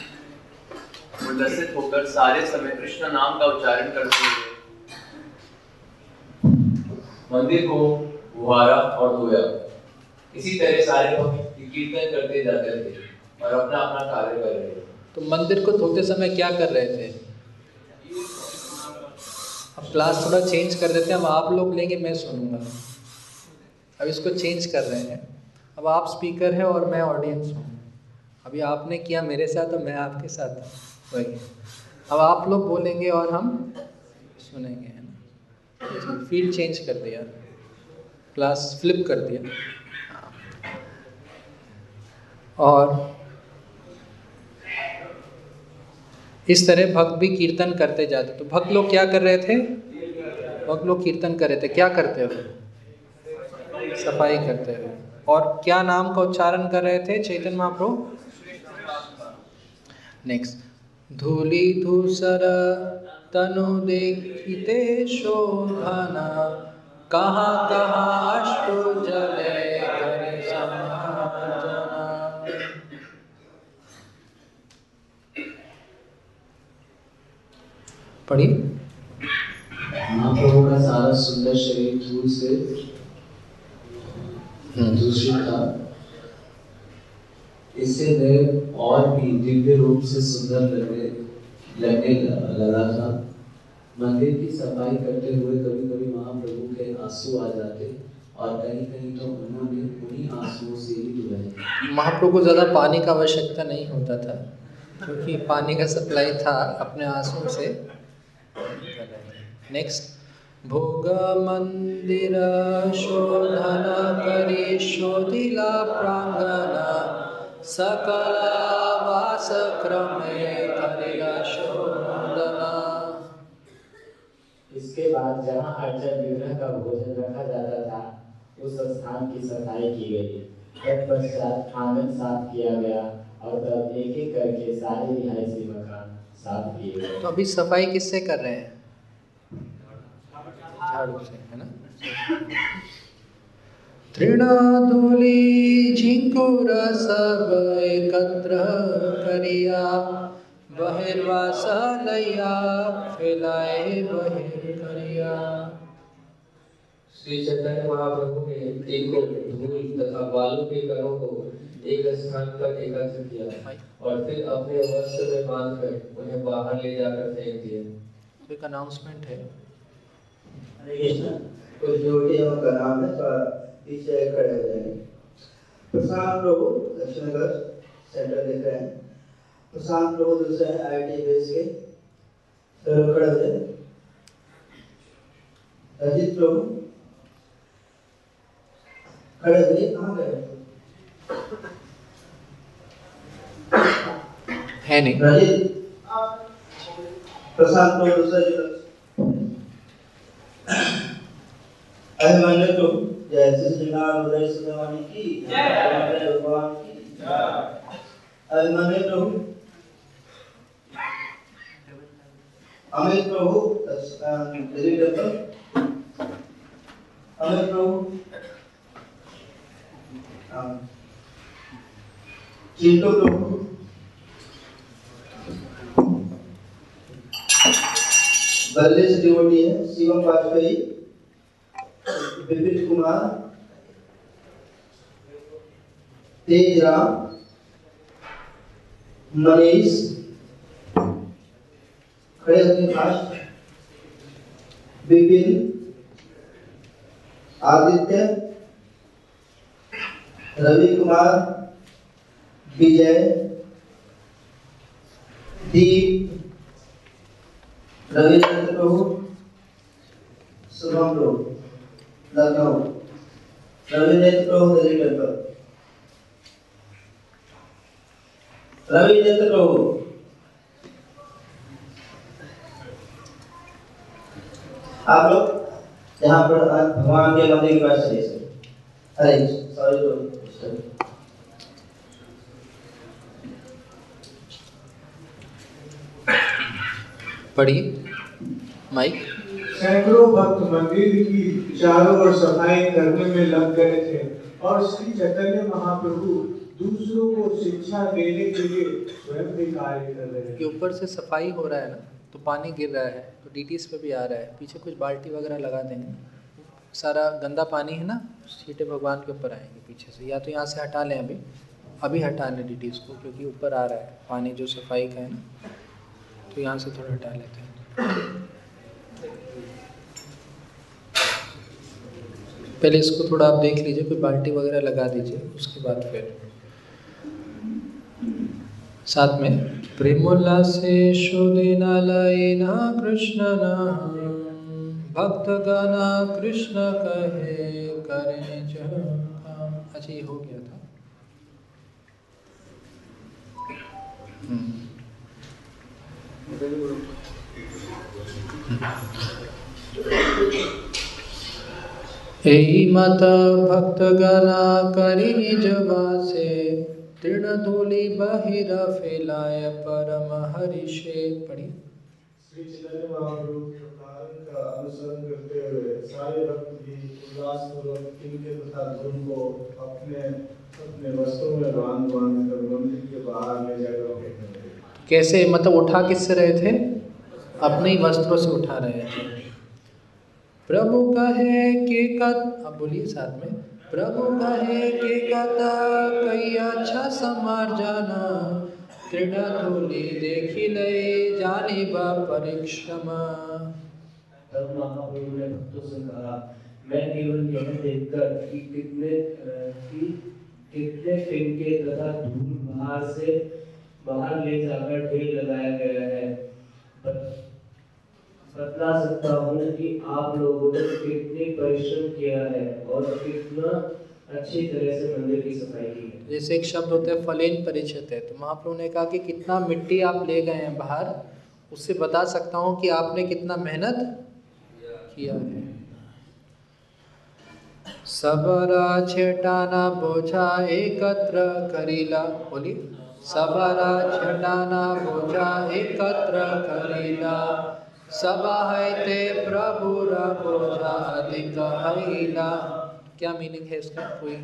उल्लसित होकर सारे समय कृष्ण नाम का उच्चारण करते हुए मंदिर को बुहारा और धोया। इसी तरह सारे भक्त कीर्तन करते जाते थे और अपना अपना कार्य कर रहे थे। तो मंदिर को धोते समय क्या कर रहे थे? अब क्लास थोड़ा चेंज कर देते हैं, अब आप लोग लेंगे, मैं सुनूँगा। अब इसको चेंज कर रहे हैं। अब आप स्पीकर है और मैं ऑडियंस हूँ। अभी आपने किया मेरे साथ और मैं आपके साथ वही अब आप लोग बोलेंगे और हम सुनेंगे, है ना? फ़ील्ड चेंज कर दिया। क्लास फ्लिप कर दिया। और इस तरह भक्त भी कीर्तन करते जाते। तो भक्त लोग क्या कर रहे थे? भक्त लोग कीर्तन कर रहे थे। क्या करते हुए सफ़ाई करते हुए और क्या नाम का उच्चारण कर रहे थे? चैतन्य महाप्रभु? नेक्स्ट धूली धूसर तनु देखिते शोभना कहाँ कहाँ अश्रु जले पढ़िए महाप्रभु का सारा सुंदर शरीर धूल से दूषित था इससे वह और भी दिव्य रूप से सुंदर लगने लगने लगा था। मंदिर की सफ़ाई करते हुए कभी कभी महाप्रभु के आँसू आ जाते और कहीं कहीं तो उन्होंने उन्हीं आंसुओं से ही धुलाए महाप्रभु को ज़्यादा पानी का आवश्यकता नहीं होता था, क्योंकि पानी का सप्लाई था अपने आँसू से। नेक्स्ट भोग मंदिर शोधन करी, शोधिला प्रांगना। सकल वास क्रमे करिला शोधना इसके बाद जहाँ अर्चन विग्रह का भोजन रखा जाता था उस स्थान की सफ़ाई की गई। तत्पश्चात आँगन साफ़ किया गया और तब एक एक करके सारे रिहायशी मकान साफ़ किए गए। तो अभी सफ़ाई किससे कर रहे हैं? झाड़ू से है ना? तृणधूली झिंकुर सब एकत्र करिया। बहिर्वास लैया फैलाए बहिर करिया। श्री चैतन्य महाप्रभु ने एक धूल तथा बालू के कणों को एक स्थान पर एकत्र किया और फिर अपने वस्त्र में बांधकर उन्हें बाहर ले जाकर फेंक दिया। एक अनाउंसमेंट है। हरे कृष्ण कुछ युवतियों का नाम है पीछे खड़े हो जाएँगे। प्रशांत प्रभु दक्षिणगढ़ सेंटर देख रहे हैं। प्रशांत प्रभु दूसरे हैं आई टी बेस के सर खड़े हो जाए अजीत प्रभु खड़े हो जाइए कहाँ गए? है नहीं। रजित प्रशांत प्रभु दूसरा जो अभिमन्यु प्रभु जय श्री श्रीनाथ उदय सुधवानी की जय। भगवान की अभिमन्यु प्रभु। अमित प्रभु अमित प्रभु। हाँ। चिंटू प्रभु। बल्ले से डिवोटी है शिवम वाजपेयी। विपिन कुमार तेज राम मनीष खड़े होते फास्ट विपिन, आदित्य, रवि कुमार, विजय, दीप, रविचंद्र प्रभु, शुभम प्रभु। लखनऊ रविचंद्र प्रभु दिल्ली टेंपल रविचंद्र प्रभु आप लोग यहाँ पर भगवान के मंदिर के पास चलिए अरे सॉरी सॉरी पढ़िए। माइक। सैकड़ों भक्त मंदिर की चारों ओर सफ़ाई करने में लग गए थे और श्री चैतन्य महाप्रभु दूसरों को शिक्षा देने के लिए स्वयं भी कार्य कर रहे हैं। ऊपर से सफ़ाई हो रहा है ना तो पानी गिर रहा है तो डीटीएस पे भी आ रहा है, पीछे कुछ बाल्टी वगैरह लगा देंगे। सारा गंदा पानी है ना, सीटे भगवान के ऊपर आएँगे पीछे से। या तो यहाँ से हटा लें अभी अभी हटा लें डीटीएस को, क्योंकि ऊपर आ रहा है, पानी जो सफ़ाई का है ना तो यहाँ से थोड़ा हटा लेते हैं। पहले इसको थोड़ा आप देख लीजिए, कोई बाल्टी वगैरह लगा दीजिए, उसके बाद फिर। साथ में प्रेमोल्लासे शोदेनालयना कृष्ण नाम भक्त गाना कृष्ण कहे, करे अच्छा ये हो गया था। हम्म। मत भक्त गना करी निज वासे तृण धूलि बहिर फैलाय परम हरिषे। पढ़िए। श्री चैतन्य महाप्रभु का अनुसरण करते हुए सारे भक्त भी उल्लासपूर्वक इनके तथा धुन को अपने अपने वस्त्रों में बाँध बाँध कर मंदिर के बाहर ले जाकर कैसे? मतलब उठा किससे रहे थे? अपने ही वस्त्रों से उठा रहे थे। प्रभु कहे के कत अब बोलिए साथ में। प्रभु कहे के कत कई अच्छा समार जाना। तृण धूलि देखी ले जानी बा परिक्षमा मैं केवल यह देखकर कि कितने कि कितने तथा धूल बाहर से बाहर ले जाकर ढेर लगाया गया है। बतला सकता हूँ कि आप लोगों ने कितने परिश्रम किया है और कितना अच्छी तरह से मंदिर की सफ़ाई की है। जैसे एक शब्द होता है फलेन परिचित है। तो महाप्रभु ने कहा कि कितना मिट्टी आप ले गए हैं बाहर, उससे बता सकता हूँ कि आपने कितना मेहनत किया है। सबरा छेटाना बोझा एकत्र करीला। बोलिए। सबरा छेटाना बोझा एकत्र करीला। है ते प्रभु हैला क्या मीनिंग है इसका? कोई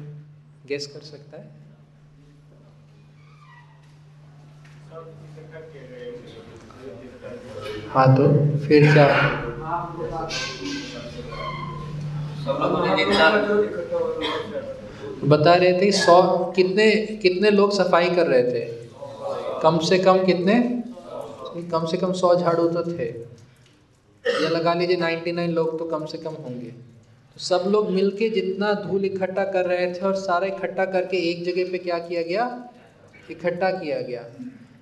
गेस कर सकता है? हाँ तो फिर क्या? सब बता रहे थे, सौ कितने कितने लोग सफ़ाई कर रहे थे? कम से कम कितने? कम से कम सौ झाड़ू तो थे। या लगा लीजिए नाइन्टी नाइन लोग तो कम से कम होंगे। तो सब लोग मिलके जितना धूल इकट्ठा कर रहे थे और सारा इकट्ठा करके एक जगह पे क्या किया गया? इकट्ठा किया गया।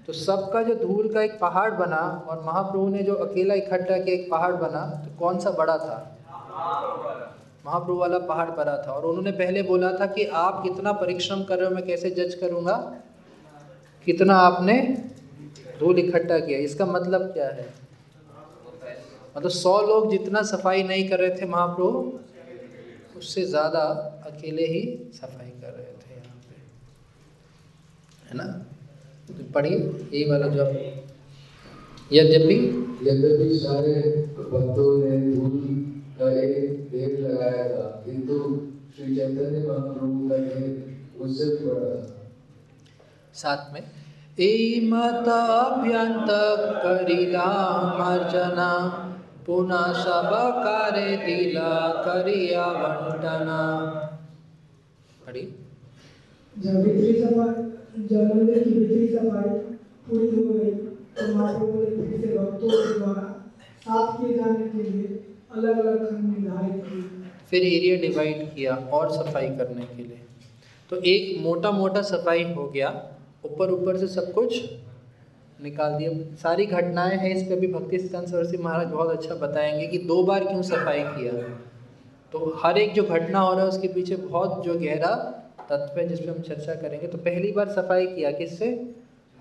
तो सबका जो धूल का एक पहाड़ बना और महाप्रभु ने जो अकेला इकट्ठा किया एक पहाड़ बना तो कौन सा बड़ा था? महाप्रभु वाला पहाड़ बड़ा था। और उन्होंने पहले बोला था कि आप कितना परिश्रम कर रहे हो, मैं कैसे जज करूँगा? कितना आपने धूल इकट्ठा किया? इसका मतलब क्या है? मतलब सौ लोग जितना सफ़ाई नहीं कर रहे थे महाप्रभु उससे ज़्यादा अकेले ही सफ़ाई कर रहे थे यहाँ पे। है ना? तो पढ़िए यही वाला जो यद्यपि यद्यपि सारे भक्तों ने धूल का एक ढेर लगाया था किंतु श्री चैतन्य महाप्रभु का ढेर उससे भी बड़ा था। साथ में ए मत अभ्यंत करिला मर्जना पुनः सब कार्य दिला करिया वंटना पढ़ी? जब भीतरी सफ़ाई जब मंदिर की भीतरी सफ़ाई पूरी हो गई तो महाप्रभु ने फिर से भक्तों के द्वारा साफ़ किए जाने के लिए अलग अलग खंड निर्धारित किए। फिर एरिया डिवाइड किया और सफ़ाई करने के लिए। तो एक मोटा मोटा सफ़ाई हो गया ऊपर ऊपर से सब कुछ निकाल दिया। सारी घटनाएँ हैं, इस पर भी भक्ति सिद्धांत सरस्वती महाराज बहुत अच्छा बताएँगे कि दो बार क्यों सफ़ाई किया। तो हर एक जो घटना हो रहा है, उसके पीछे बहुत जो गहरा तत्व है जिसपे हम चर्चा करेंगे। तो पहली बार सफ़ाई किया किससे?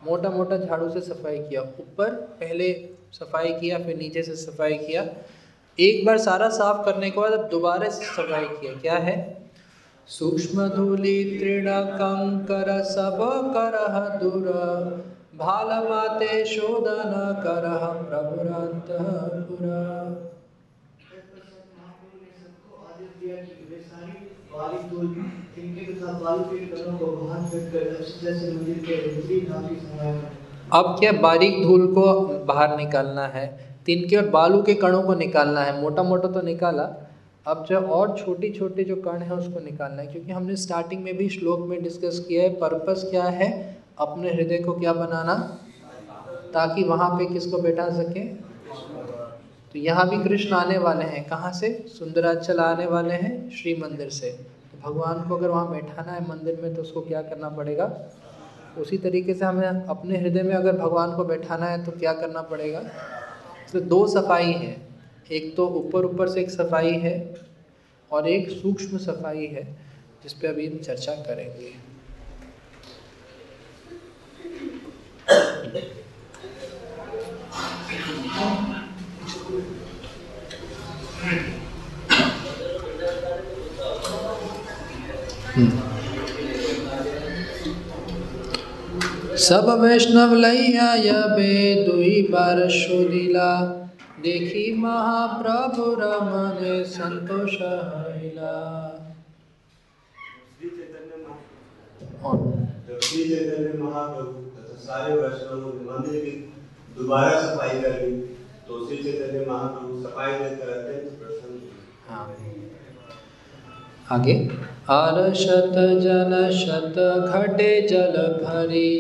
मोटा मोटा झाड़ू से सफ़ाई किया। ऊपर पहले सफ़ाई किया, फिर नीचे से सफ़ाई किया। एक बार सारा साफ़ करने के बाद अब दोबारा से सफ़ाई किया। क्या है? सूक्ष्म धूलि तृण कंकर, सब कर दूर। भाल माते शोधन करह प्रभुरंतपुरा बारीक धूल तिनके तथा बालू के कणों को बाहर फेंककर अच्छी तरह से मंदिर के ऊपरी भाग की सफ़ाई अब क्या बारीक धूल को बाहर निकालना है? तिनके और बालू के कणों को निकालना है। मोटा मोटा तो निकाला। अब जो और छोटी छोटी जो कण है, उसको निकालना है। क्योंकि हमने स्टार्टिंग में भी श्लोक में डिस्कस किया है पर्पस क्या है? अपने हृदय को क्या बनाना? ताकि वहाँ पे किसको बैठा सके? तो यहाँ भी कृष्ण आने वाले हैं। कहाँ से? सुंदराचल आने वाले हैं श्री मंदिर से। तो भगवान को अगर वहाँ बैठाना है मंदिर में तो उसको क्या करना पड़ेगा? उसी तरीके से हमें अपने हृदय में अगर भगवान को बैठाना है तो क्या करना पड़ेगा? तो दो सफ़ाई है। एक तो ऊपर ऊपर से एक सफ़ाई है और एक सूक्ष्म सफ़ाई है, जिस पे अभी हम चर्चा करेंगे। सब वैष्णव लैया यबे दुई बार शोधिला देखी महाप्रभु रमने संतोष हरिला। और श्री चैतन्य महाप्रभु। सारे वैष्णवों मंदिर की दोबारा सफ़ाई कर ली तो श्री चैतन्य महाप्रभु सफ़ाई देकर अत्यंत प्रसन्न हुए हाँ। आगे। अरशत जल शत घटे जल भरी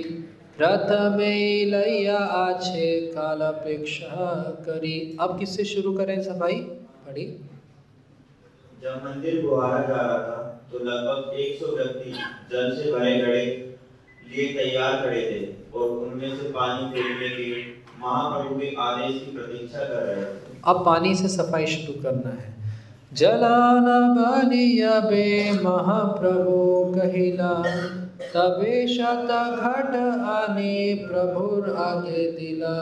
रथ में लैया आछे काल अपेक्षा करी। अब किससे शुरू करें सफ़ाई? पढ़ी जब मंदिर बुहारा जा रहा था तो लगभग 100 व्यक्ति जल से भरे घड़े लिए तैयार खड़े थे। और उनमें से पानी फेंकने के महाप्रभु के आदेश की प्रतीक्षा कर रहे थे अब पानी से सफ़ाई शुरू करना है। जलान बलिया बे महाप्रभु कहिला, तबे शत घट आने प्रभुर आगे दिला।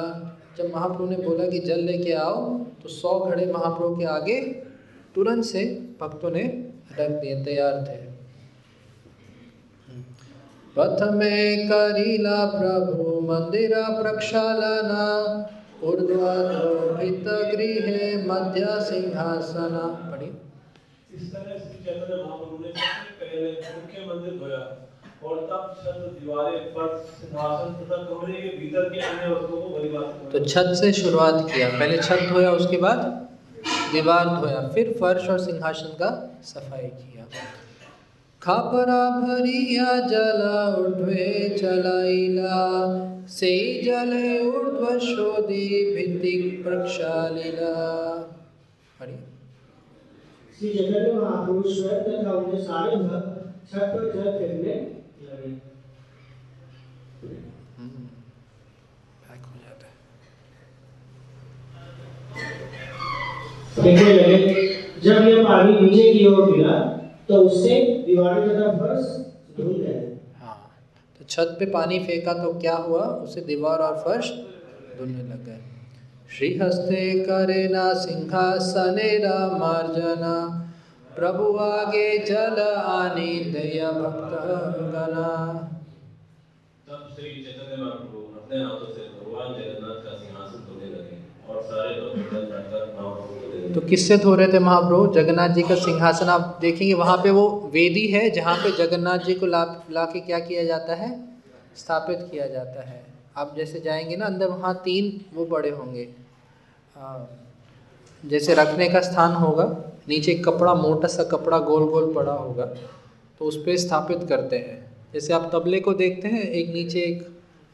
जब महाप्रभु ने बोला कि जल लेके आओ तो सौ घड़े महाप्रभु के आगे तुरंत से भक्तों ने रख दिए, तैयार थे। पथ में करीला प्रभु मंदिरा प्रक्षालना ऊर्ध्वभित गृह मध्य सिंहासना। पढ़ी इस तरह श्री चैतन्य महाप्रभु ने पहले मुख्य मंदिर धोया और तब छत दीवारें फर्श सिंहासन तथा कमरे के भीतर के अन्य वस्तुओं को परिभाषित तो छत से शुरुआत किया। पहले छत धोया उसके बाद दीवार धोया फिर फर्श और सिंहासन का सफ़ाई किया। खापरा भरिया जल ऊर्ध्वे चलाइला। से जले ऊर्ध्व शोधी भित्ति प्रक्षालिला श्री चैतन्य महापुरुष स्वयं तथा उन्हें सारे भक्त छत पर जल फेंकने लगे। फेंकने लगे जब यह पानी नीचे की ओर गिरा तो उससे दीवारें तथा फर्श धुल गए हाँ तो छत पे पानी फेंका तो क्या हुआ? उसे दीवार और फर्श धुलने लग गए। श्रीहस्ते करे ना सिंहासने मार्जना प्रभु आगे जल आनी दया भक्त गना तब श्री चैतन्य महाप्रभु अपने हाथों से भगवान जगन्नाथ तो किससे धो रहे थे महाप्रभु? जगन्नाथ जी का सिंहासन आप देखेंगे, वहाँ पे वो वेदी है जहाँ पे जगन्नाथ जी को ला ला के क्या किया जाता है? स्थापित किया जाता है। आप जैसे जाएँगे ना, अंदर वहाँ तीन वो बड़े होंगे। जैसे रखने का स्थान होगा, नीचे कपड़ा, मोटा सा कपड़ा गोल गोल पड़ा होगा तो उस पर स्थापित करते हैं। जैसे आप तबले को देखते हैं, एक नीचे एक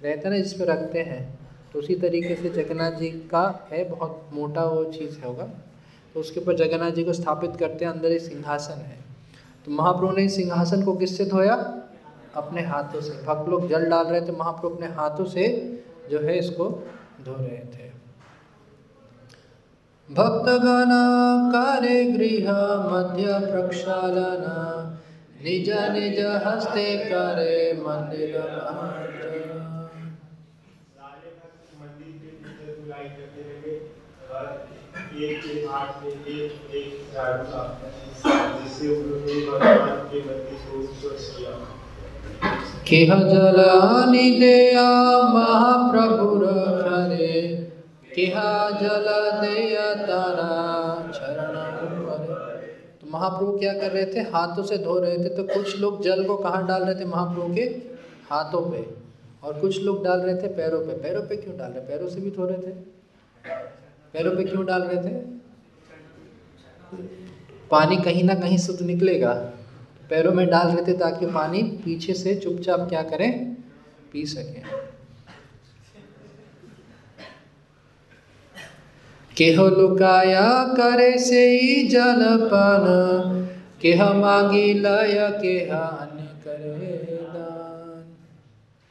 रहता है ना, जिस पे रखते हैं। तो उसी तरीके से जगन्नाथ जी का है, बहुत मोटा वो चीज़ है होगा। तो उसके ऊपर जगन्नाथ जी को स्थापित करते हैं, अंदर एक सिंहासन है। तो महाप्रभु ने सिंहासन को किससे धोया? अपने हाथों से। भक्त लोग जल डाल रहे थे, महाप्रभु अपने हाथों से जो है इसको धो रहे थे। भक्त भक्तगण करे गृह मध्य प्रक्षालना, निज निज हस्ते करे मंदिर सारे भक्त मंदिर के भीतर बुलाई करने लगे एक हाथ में एक एक झाड़ू था जिससे उन्होंने भगवान के को स्वच्छ किया। केह जलानि देया महाप्रभु खरे केह जल देया तारा चरण तो महाप्रभु क्या कर रहे थे? हाथों से धो रहे थे। तो कुछ लोग जल को कहाँ डाल रहे थे महाप्रभु के? हाथों पे। और कुछ लोग डाल रहे थे पैरों पे। पैरों पे क्यों डाल रहे? पैरों से भी धो रहे थे। पैरों पे क्यों डाल रहे थे? पानी कहीं ना कहीं तो निकलेगा। पैरों में डाल रहे थे ताकि पानी पीछे से चुपचाप क्या करें? पी सकें। केह लुकाया करे से ही जलपान केह मांगी लय, केह अन्य करे दान।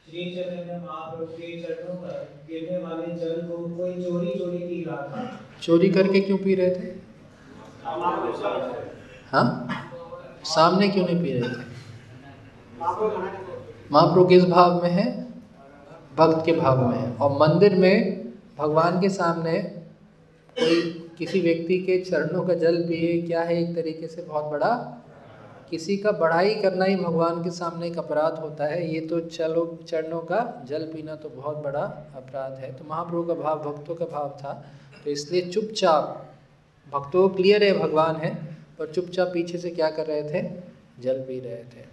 श्री चैतन्य महाप्रभु के चरणों गिरने वाले जल को कोई चोरी चोरी पी रहा था। चोरी करके क्यों पी रहे थे? हाँ? सामने क्यों नहीं पी रहे थे? महाप्रभु किस भाव में है? भक्त के भाव में है। और मंदिर में भगवान के सामने कोई किसी व्यक्ति के चरणों का जल पिए, क्या है एक तरीके से बहुत बड़ा किसी का बढ़ाई करना ही भगवान के सामने एक अपराध होता है ये तो चलो चरणों का जल पीना तो बहुत बड़ा अपराध है। तो महाप्रभु का भाव भक्तों का भाव था तो इसलिए चुपचाप भक्तों को क्लियर है भगवान है पर चुपचाप पीछे से क्या कर रहे थे? जल पी रहे थे।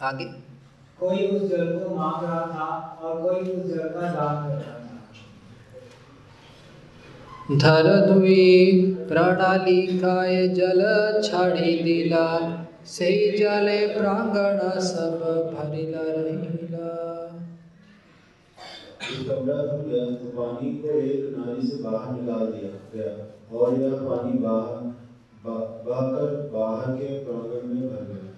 आगे। कोई उस जल को मांग रहा था और कोई उस जल का दान कर रहा था। धर दुई प्रणाली काय जल छाड़ी दिला से जले प्रांगण सब भरिला रहिला। कमरा खुल गया तो पानी को एक नाली से बाहर निकाल दिया गया और यह पानी बाहर बहकर बाहर के प्रांगण में भर गया।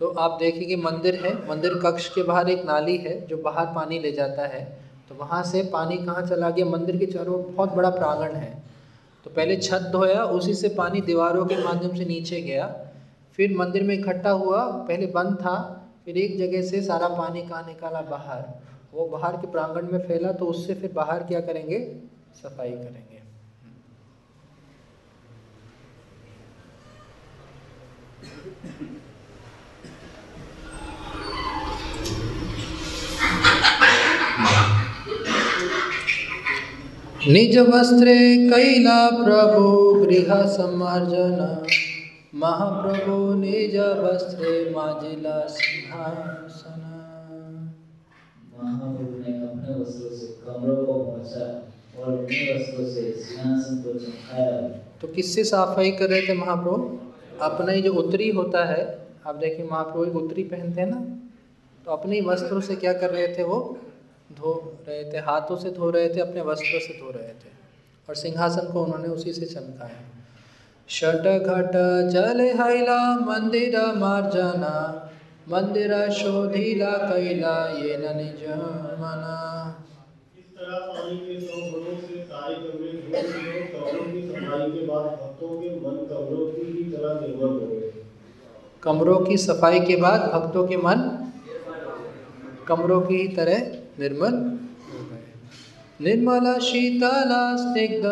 तो आप देखेंगे मंदिर है मंदिर कक्ष के बाहर एक नाली है जो बाहर पानी ले जाता है। तो वहाँ से पानी कहाँ चला गया? मंदिर के चारों बहुत बड़ा प्रांगण है। तो पहले छत धोया उसी से पानी दीवारों के माध्यम से नीचे गया। फिर मंदिर में इकट्ठा हुआ, पहले बंद था, फिर एक जगह से सारा पानी कहाँ निकाला बाहर। वो बाहर के प्रांगण में फैला तो उससे फिर बाहर क्या करेंगे? सफ़ाई करेंगे। निज वस्त्रे कैला प्रभु गृह समर्जन महाप्रभु निज वस्त्रे माजिला सिंहासन। महाप्रभु ने अपने वस्त्रों से कमरों को पहुँचा और अपने वस्त्रों से सिंहासन को चमकाया। तो किससे साफाई कर रहे थे महाप्रभु? अपना ही जो उत्तरी होता है आप देखिए महाप्रभु एक उत्तरी पहनते हैं ना तो अपने वस्त्रों से क्या कर रहे थे वो? धो रहे थे हाथों से धो रहे थे अपने वस्त्रों से धो रहे थे और सिंहासन को उन्होंने उसी से चमकाया। षट घट जल हैला मंदिर मार्जना मंदिर शोधिला कैला ये न निज मना। कमरे की सफ़ाई के बाद भक्तों के मन कमरों की ही तरह निर्मल गए। कमरों की सफ़ाई के बाद भक्तों के मन? कमरों की तरह निर्मल हो गए। निर्मला शीतला स्निग्ध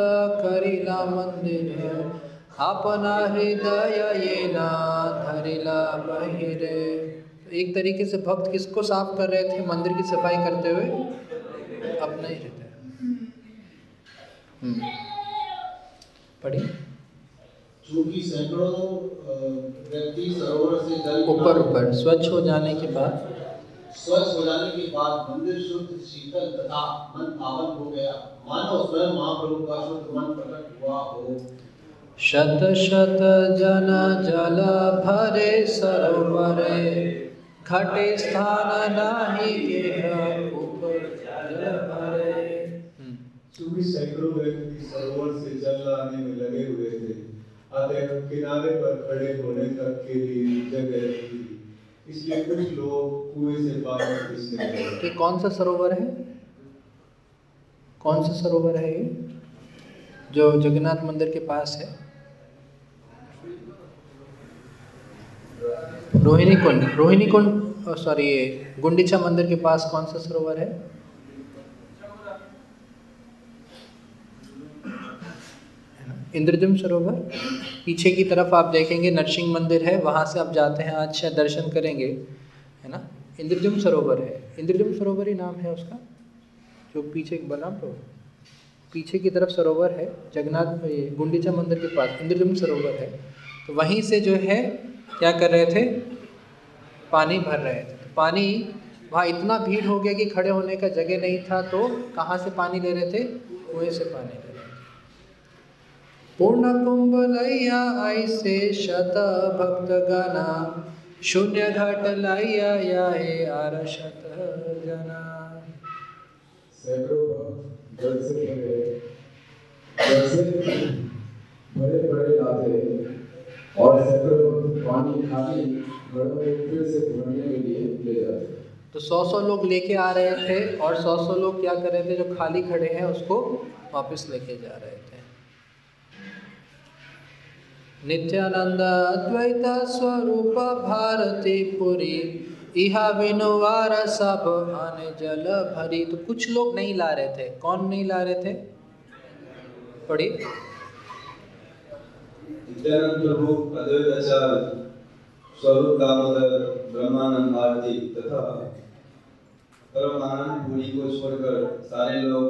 करिला मंदिर अपना हृदय ये ना धरिला बहिरे। एक तरीके से भक्त किसको साफ़ कर रहे थे मंदिर की सफ़ाई करते हुए? अपना ही हृदय हम्म। पढ़िए। चूँकि सैकड़ों व्यक्ति सरोवर से जल ऊपर ऊपर स्वच्छ हो जाने के बाद। स्वच्छ हो जाने के बाद मंदिर शुद्ध शीतल तथा मन पावन हो गया। मानो स्वयं महाप्रभु का शुद्ध मन प्रकट हुआ हो। शत शत जन जल भरे सरोवरे घटे स्थान नाही गेह ऊपर जल भरे। चूँकि सैकड़ों व्यक्ति सरोवर से जल लाने में लगे हुए थे। अतः किनारे पर खड़े होने तक के लिए जगह थी। इसलिए कुछ लोग कुएँ से पानी खींचने लगे। कौन सा सरोवर है? कौन सा सरोवर है ये? जो जगन्नाथ मंदिर के पास है? रोहिणी कुंड रोहिणी कुंड सॉरी ये गुंडीचा मंदिर के पास कौन सा सरोवर है? इंद्रजुम सरोवर। पीछे की तरफ़ आप देखेंगे नरसिंह मंदिर है, वहाँ से आप जाते हैं, आज शायद दर्शन करेंगे, है ना? इंद्रजुम सरोवर है। इंद्रजुम सरोवर ही नाम है उसका, जो पीछे बना तो पीछे की तरफ़ सरोवर है, जगन्नाथ गुंडीचा मंदिर के पास इंद्रजुम सरोवर है। तो वहीं से जो है क्या कर रहे थे? पानी भर रहे थे। पानी, वहाँ इतना भीड़ हो गया कि खड़े होने का जगह नहीं था तो कहाँ से पानी ले रहे थे? कुएँ से पानी ले रहे थे। पूर्ण कुंभ लैया ऐसे शत भक्त गना, शून्य घट लैया या हे जना। बड़े बड़े लाते और पानी में फिर से भरने के लिए ले जाते तो सौ सौ लोग लेके आ रहे थे और सौ सौ लोग क्या कर रहे थे? जो खाली खड़े हैं, उसको वापस लेके जा रहे थे। नित्यानंद अद्वैत स्वरूप भारती पुरी इहा सब आने जल भरी। तो कुछ लोग नहीं ला रहे थे। कौन नहीं ला रहे थे? पढ़िए। नित्यानंद प्रभु अद्वैताचार्य स्वरूप दामोदर ब्रह्मानंद भारती तथा परमानंद पुरी को छोड़कर सारे लोग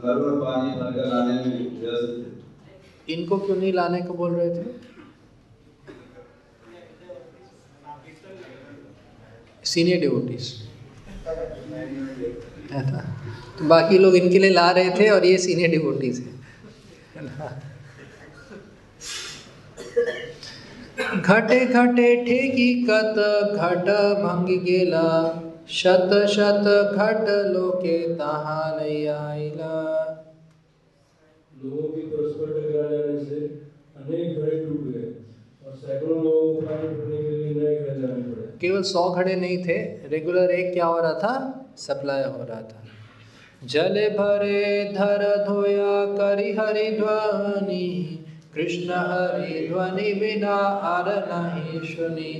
घरों में पानी भरकर लाने में व्यस्त थे। इनको क्यों नहीं लाने को बोल रहे थे? सीनियर डिवोटीज तो बाकी लोग इनके लिए ला रहे थे और ये सीनियर डिवोटीज है। घटे घटे ठेकी कत घट भंग गेला। शत शत घट लोके तहा आइला लोगों की परस्पर टकरा जाने से अनेक घड़े टूट गए और सैकड़ों लोगों को पानी भरने के लिए नए घड़े लाने पड़े। केवल सौ घड़े नहीं थे रेगुलर एक क्या हो रहा था? सप्लाई हो रहा था। जल भरे धर धोया करी हरि ध्वनि। कृष्ण हरि ध्वनि बिना आर नहीं सुनी।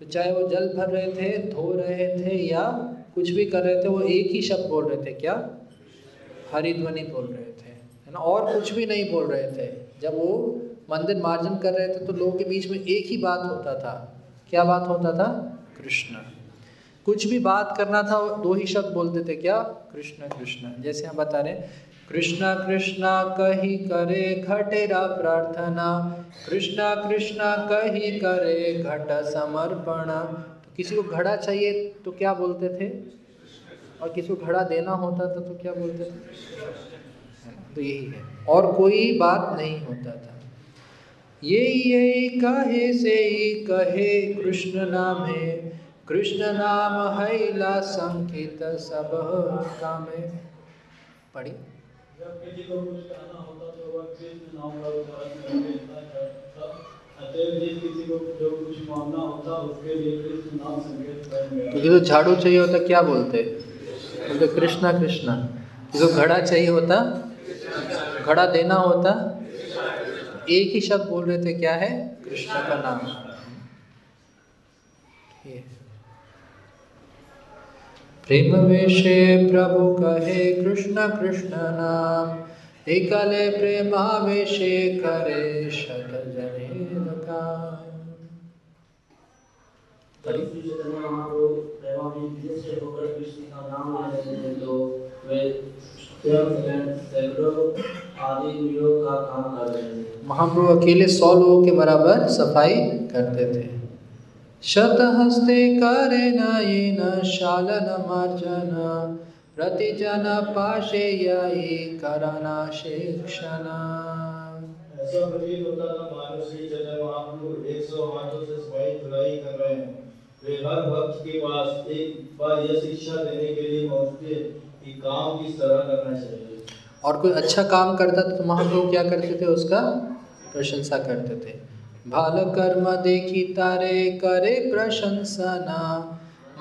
तो चाहे वो जल भर रहे थे, धो रहे थे, या कुछ भी कर रहे थे, वो एक ही शब्द बोल रहे थे, क्या? हरि ध्वनि बोल रहे थे, है ना? और कुछ भी नहीं बोल रहे थे। जब वो मंदिर मार्जन कर रहे थे तो लोगों के बीच में एक ही बात होता था। क्या बात होता था? कृष्ण। कुछ भी बात करना था दो ही शब्द बोलते थे, क्या? कृष्ण कृष्ण। जैसे हम बता रहे कृष्णा कृष्णा कही करे घटेरा प्रार्थना। कृष्णा कृष्णा कही करे घट समर्पण। तो किसी को घड़ा चाहिए तो क्या बोलते थे? और किसी को घड़ा देना होता था तो क्या बोलते थे? तो यही है। और कोई बात नहीं होता था। ये यही कहे से ही कहे कृष्ण नाम। है कृष्ण नाम हैला संकेत सब कामे पढ़ी? जब किसी को कुछ कहना होता तो वह कृष्ण नाम का जो कुछ झाड़ू चाहिए होता, क्या बोलते? बोलते, कृष्णा कृष्णा। को घड़ा चाहिए होता, घड़ा देना होता, एक ही शब्द बोल रहे थे, क्या है? कृष्ण का नाम। ये। प्रेम वेशे प्रभु कहे कृष्ण कृष्ण नाम। एकले प्रेमावेशे करे शत जने महाप्रभु अकेले सौ लोगों के बराबर सफ़ाई करते थे। शत हस्ते करे नयन शालन प्रतिजन पाशे यही करना ऐसा प्रतीत होता था मानो श्री महाप्रभु एक सौ हाथों से धुलाई कर रहे हैं। वे हर भक्त के पास एक बार यह शिक्षा देने के लिए पहुँचते कि काम किस तरह करना चाहिए। और कोई अच्छा काम करता तो महाप्रभु क्या करते थे उसका? प्रशंसा करते थे। भाल कर्म देखी तारे करे प्रशंसना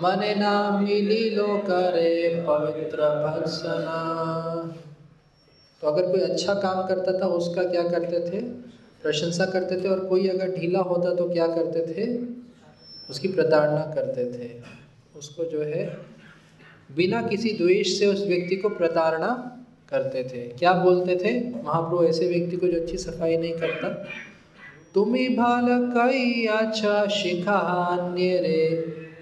मने ना मिली लो करे पवित्र भत्सना तो अगर कोई अच्छा काम करता था, उसका क्या करते थे? प्रशंसा करते थे और कोई अगर ढीला होता तो क्या करते थे? उसकी प्रताड़ना करते थे। उसको जो है, बिना किसी द्वेष से उस व्यक्ति को प्रताड़ना करते थे। क्या बोलते थे? महाप्रभु, ऐसे व्यक्ति को जो अच्छी सफ़ाई नहीं करता भाल कई अच्छा शिखान्य रे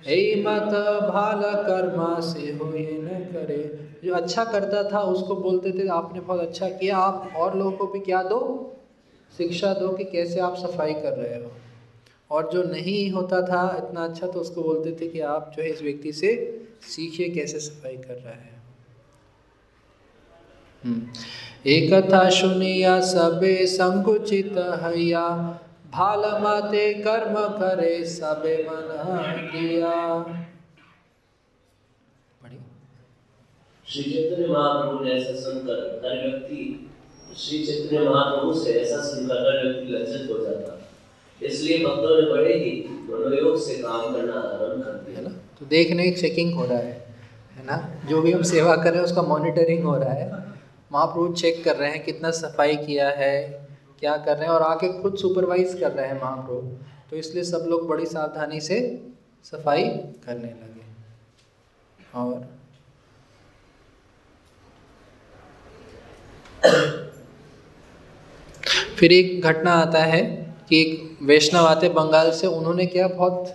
हे मत भाल कर्मा से हो ये न करे जो अच्छा करता था उसको बोलते थे आपने बहुत अच्छा किया आप और लोगों को भी क्या दो शिक्षा दो कि कैसे आप सफ़ाई कर रहे हो और जो नहीं होता था इतना अच्छा तो उसको बोलते थे कि आप जो है इस व्यक्ति से सीखिए कैसे सफ़ाई कर रहा है एक था सुनिया सबे संकुचित हैया। भाल माते कर्म करे सबे मन दिया श्री चैतन्य महाप्रभु ने ऐसा सुनकर हर व्यक्ति श्री चैतन्य महाप्रभु से ऐसा सुनकर हर व्यक्ति लज्जित हो जाता। इसलिए भक्तों ने बड़े ही मनोयोग से काम करना आरंभ कर दिया। ना? तो देखने चेकिंग हो रहा है है ना? जो भी हम सेवा कर रहे हैं उसका मॉनिटरिंग हो रहा है। महाप्रभु चेक कर रहे हैं कितना सफ़ाई किया है, क्या कर रहे हैं और आके खुद सुपरवाइज कर रहे हैं महाप्रभु। तो इसलिए सब लोग बड़ी सावधानी से सफ़ाई करने लगे। और फिर एक घटना आता है कि एक वैष्णव आते बंगाल से, उन्होंने क्या बहुत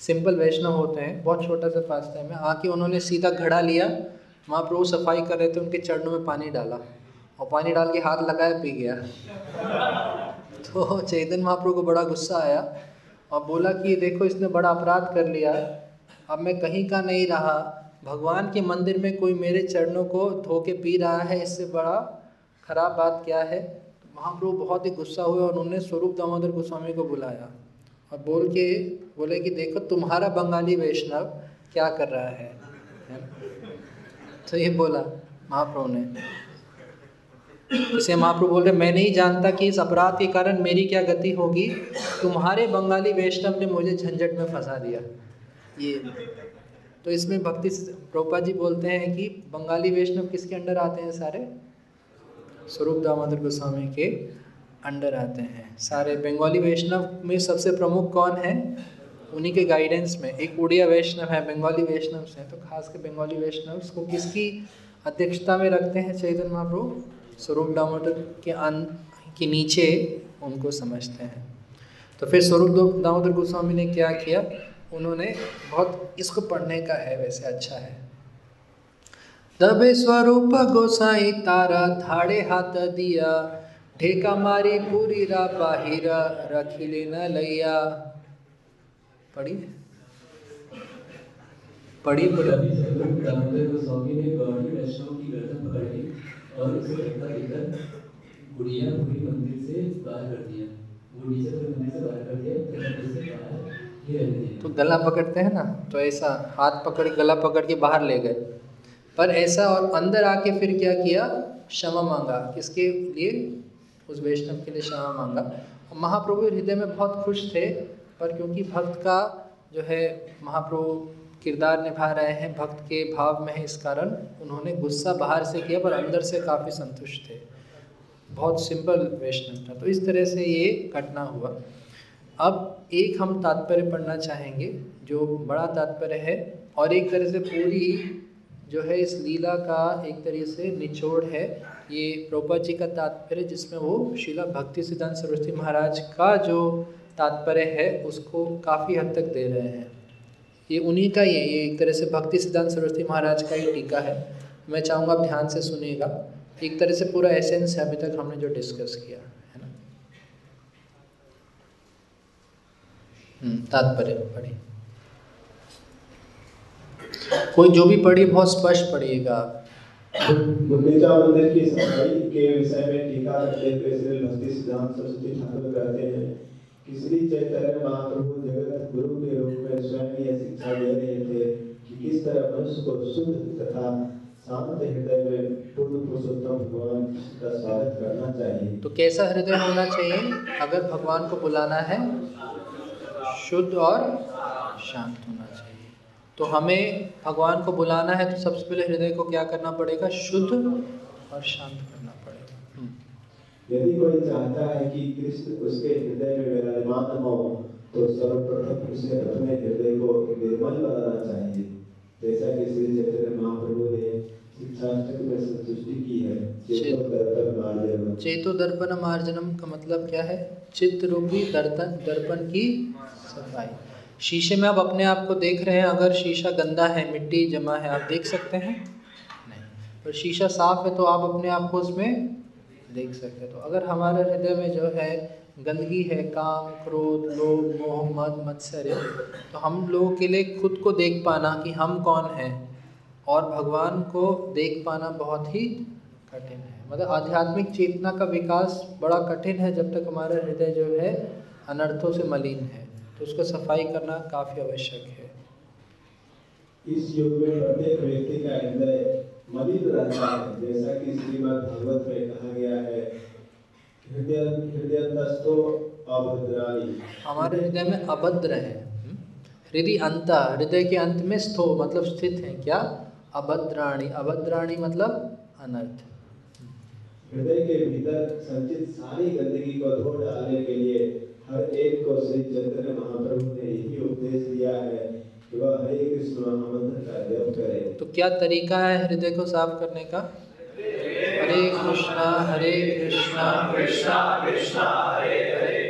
सिंपल वैष्णव होते हैं, बहुत छोटा सा फास्ट में आके उन्होंने सीधा घड़ा लिया वहाँ पर वो सफ़ाई कर रहे थे, उनके चरणों में पानी डाला और पानी डाल के हाथ लगाया, पी गया। तो चैतन्य महाप्रभु को बड़ा गुस्सा आया और बोला कि देखो, इसने बड़ा अपराध कर लिया। अब मैं कहीं का नहीं रहा। भगवान के मंदिर में कोई मेरे चरणों को धो के पी रहा है, इससे बड़ा खराब बात क्या है? तो महाप्रभु बहुत ही गुस्सा हुए और उन्होंने स्वरूप दामोदर गोस्वामी को बुलाया और बोल के बोले कि देखो, तुम्हारा बंगाली वैष्णव क्या कर रहा है? तो ये बोला, महाप्रभु ने। इसे महाप्रभु बोल रहे, मैं नहीं जानता कि इस अपराध के कारण मेरी क्या गति होगी। तुम्हारे बंगाली वैष्णव ने मुझे झंझट में फंसा दिया। ये। तो इसमें भक्ति प्रोपा जी बोलते हैं कि बंगाली वैष्णव किसके अंडर आते हैं सारे? स्वरूप दामोदर गोस्वामी के अंडर आते हैं। सारे बंगाली वैष्णव में सबसे प्रमुख कौन है? उन्हीं के गाइडेंस में, एक उड़िया वैष्णव है, बंगाली वैष्णव हैं तो खास के बंगाली वैष्णव को किसकी अध्यक्षता में रखते हैं चैतन्य महाप्रभु? स्वरूप दामोदर के अन, के नीचे उनको समझते हैं। तो फिर स्वरूप दामोदर गोस्वामी ने क्या किया? उन्होंने बहुत, इसको पढ़ने का है, वैसे अच्छा है। तबे स्वरूप गोसाई तारा थाड़े हाथ दिया, ढेका मारी पूरी रा बाहिरा, रखी लेना लैया। पढ़ी पढ़ी तो गला पकड़ते हैं ना तो ऐसा हाथ पकड़, गला पकड़ के बाहर ले गए। पर ऐसा और अंदर आके फिर क्या किया? क्षमा मांगा। किसके लिए? उस वैष्णव के लिए क्षमा मांगा। महाप्रभु हृदय में बहुत खुश थे। पर क्योंकि भक्त का जो है महाप्रभु किरदार निभा रहे हैं, भक्त के भाव में है इस कारण उन्होंने गुस्सा बाहर से किया, पर अंदर से काफ़ी संतुष्ट थे। बहुत सिंपल वैष्णव था। तो इस तरह से ये घटना हुआ। अब एक हम तात्पर्य पढ़ना चाहेंगे, जो बड़ा तात्पर्य है, और एक तरह से पूरी जो है इस लीला का एक तरह से निचोड़ है। ये प्रोपा जी का तात्पर्य, जिसमें वो शिला भक्ति सिद्धांत सरस्वती महाराज का जो तात्पर्य है उसको काफ़ी हद तक दे रहे हैं। ये उन्हीं का ही है ये एक तरह से भक्ति सिद्धांत सरस्वती महाराज का ही टीका है। मैं चाहूँगा आप ध्यान से सुनिएगा। एक तरह से पूरा एसेंस है अभी तक हमने जो डिस्कस किया है ना? हम्म, तात्पर्य पढ़िए। कोई जो भी पढ़ी बहुत स्पष्ट पढ़िएगा गुंडीचा मंदिर की सफ़ाई के विषय में टीका करते हुए श्री भक्ति सिद्धांत सरस्वती ठाकुर कहते हैं श्री चैतन्य महाप्रभु जगत गुरु के रूप में स्वयं यह शिक्षा दे रहे थे कि किस तरह मनुष्य को शुद्ध तथा शांत हृदय में पूर्ण पुरुषोत्तम भगवान का स्वागत करना चाहिए। तो कैसा हृदय होना चाहिए? अगर भगवान को बुलाना है, शुद्ध और शांत होना चाहिए। तो हमें भगवान को बुलाना है तो सबसे पहले हृदय को क्या करना पड़ेगा? शुद्ध और शांत। यदि कोई चाहता है कि कृष्ण उसके हृदय में विराजमान हो तो सर्वप्रथम उसे अपने हृदय को निर्मल बनाना चाहिए। जैसा कि श्री चैतन्य महाप्रभु ने चेतो दर्पण मार्जनम का मतलब क्या है? चित्त रूपी दर्पण दर्पण की सफ़ाई। शीशे में आप अपने आप को देख रहे हैं अगर शीशा गंदा है मिट्टी जमा है आप देख सकते हैं? नहीं। पर शीशा साफ़ है तो आप अपने आप को उसमें देख सकते तो। अगर हमारे हृदय में जो है गंदगी है, काम, क्रोध, लोभ, मोह, मद, मत्सर्य तो हम लोगों के लिए खुद को देख पाना कि हम कौन हैं और भगवान को देख पाना बहुत ही कठिन है। मतलब आध्यात्मिक चेतना का विकास बड़ा कठिन है जब तक हमारा हृदय जो है अनर्थों से मलिन है। तो उसको सफ़ाई करना काफ़ी आवश्यक है। इस युग में प्रत्येक व्यक्ति का हृदय मलिन रहता है जैसा कि श्रीमद् भागवत में कहा गया है हृदय हृदय अभद्राणी हमारे हृदय में अभद्र है। हम्म? हृदय अंत हृदय के अंत में स्थो मतलब स्थित है क्या? अभद्राणी। अभद्राणी मतलब अनर्थ। हृदय के भीतर संचित सारी गंदगी को धो डालने के लिए हर एक को श्री चैतन्य महाप्रभु ने यही उपदेश दिया है। हरे तो क्या तरीका है हृदय को साफ़ करने का? हरे कृष्णा हरे कृष्णा कृष्णा कृष्णा हरे हरे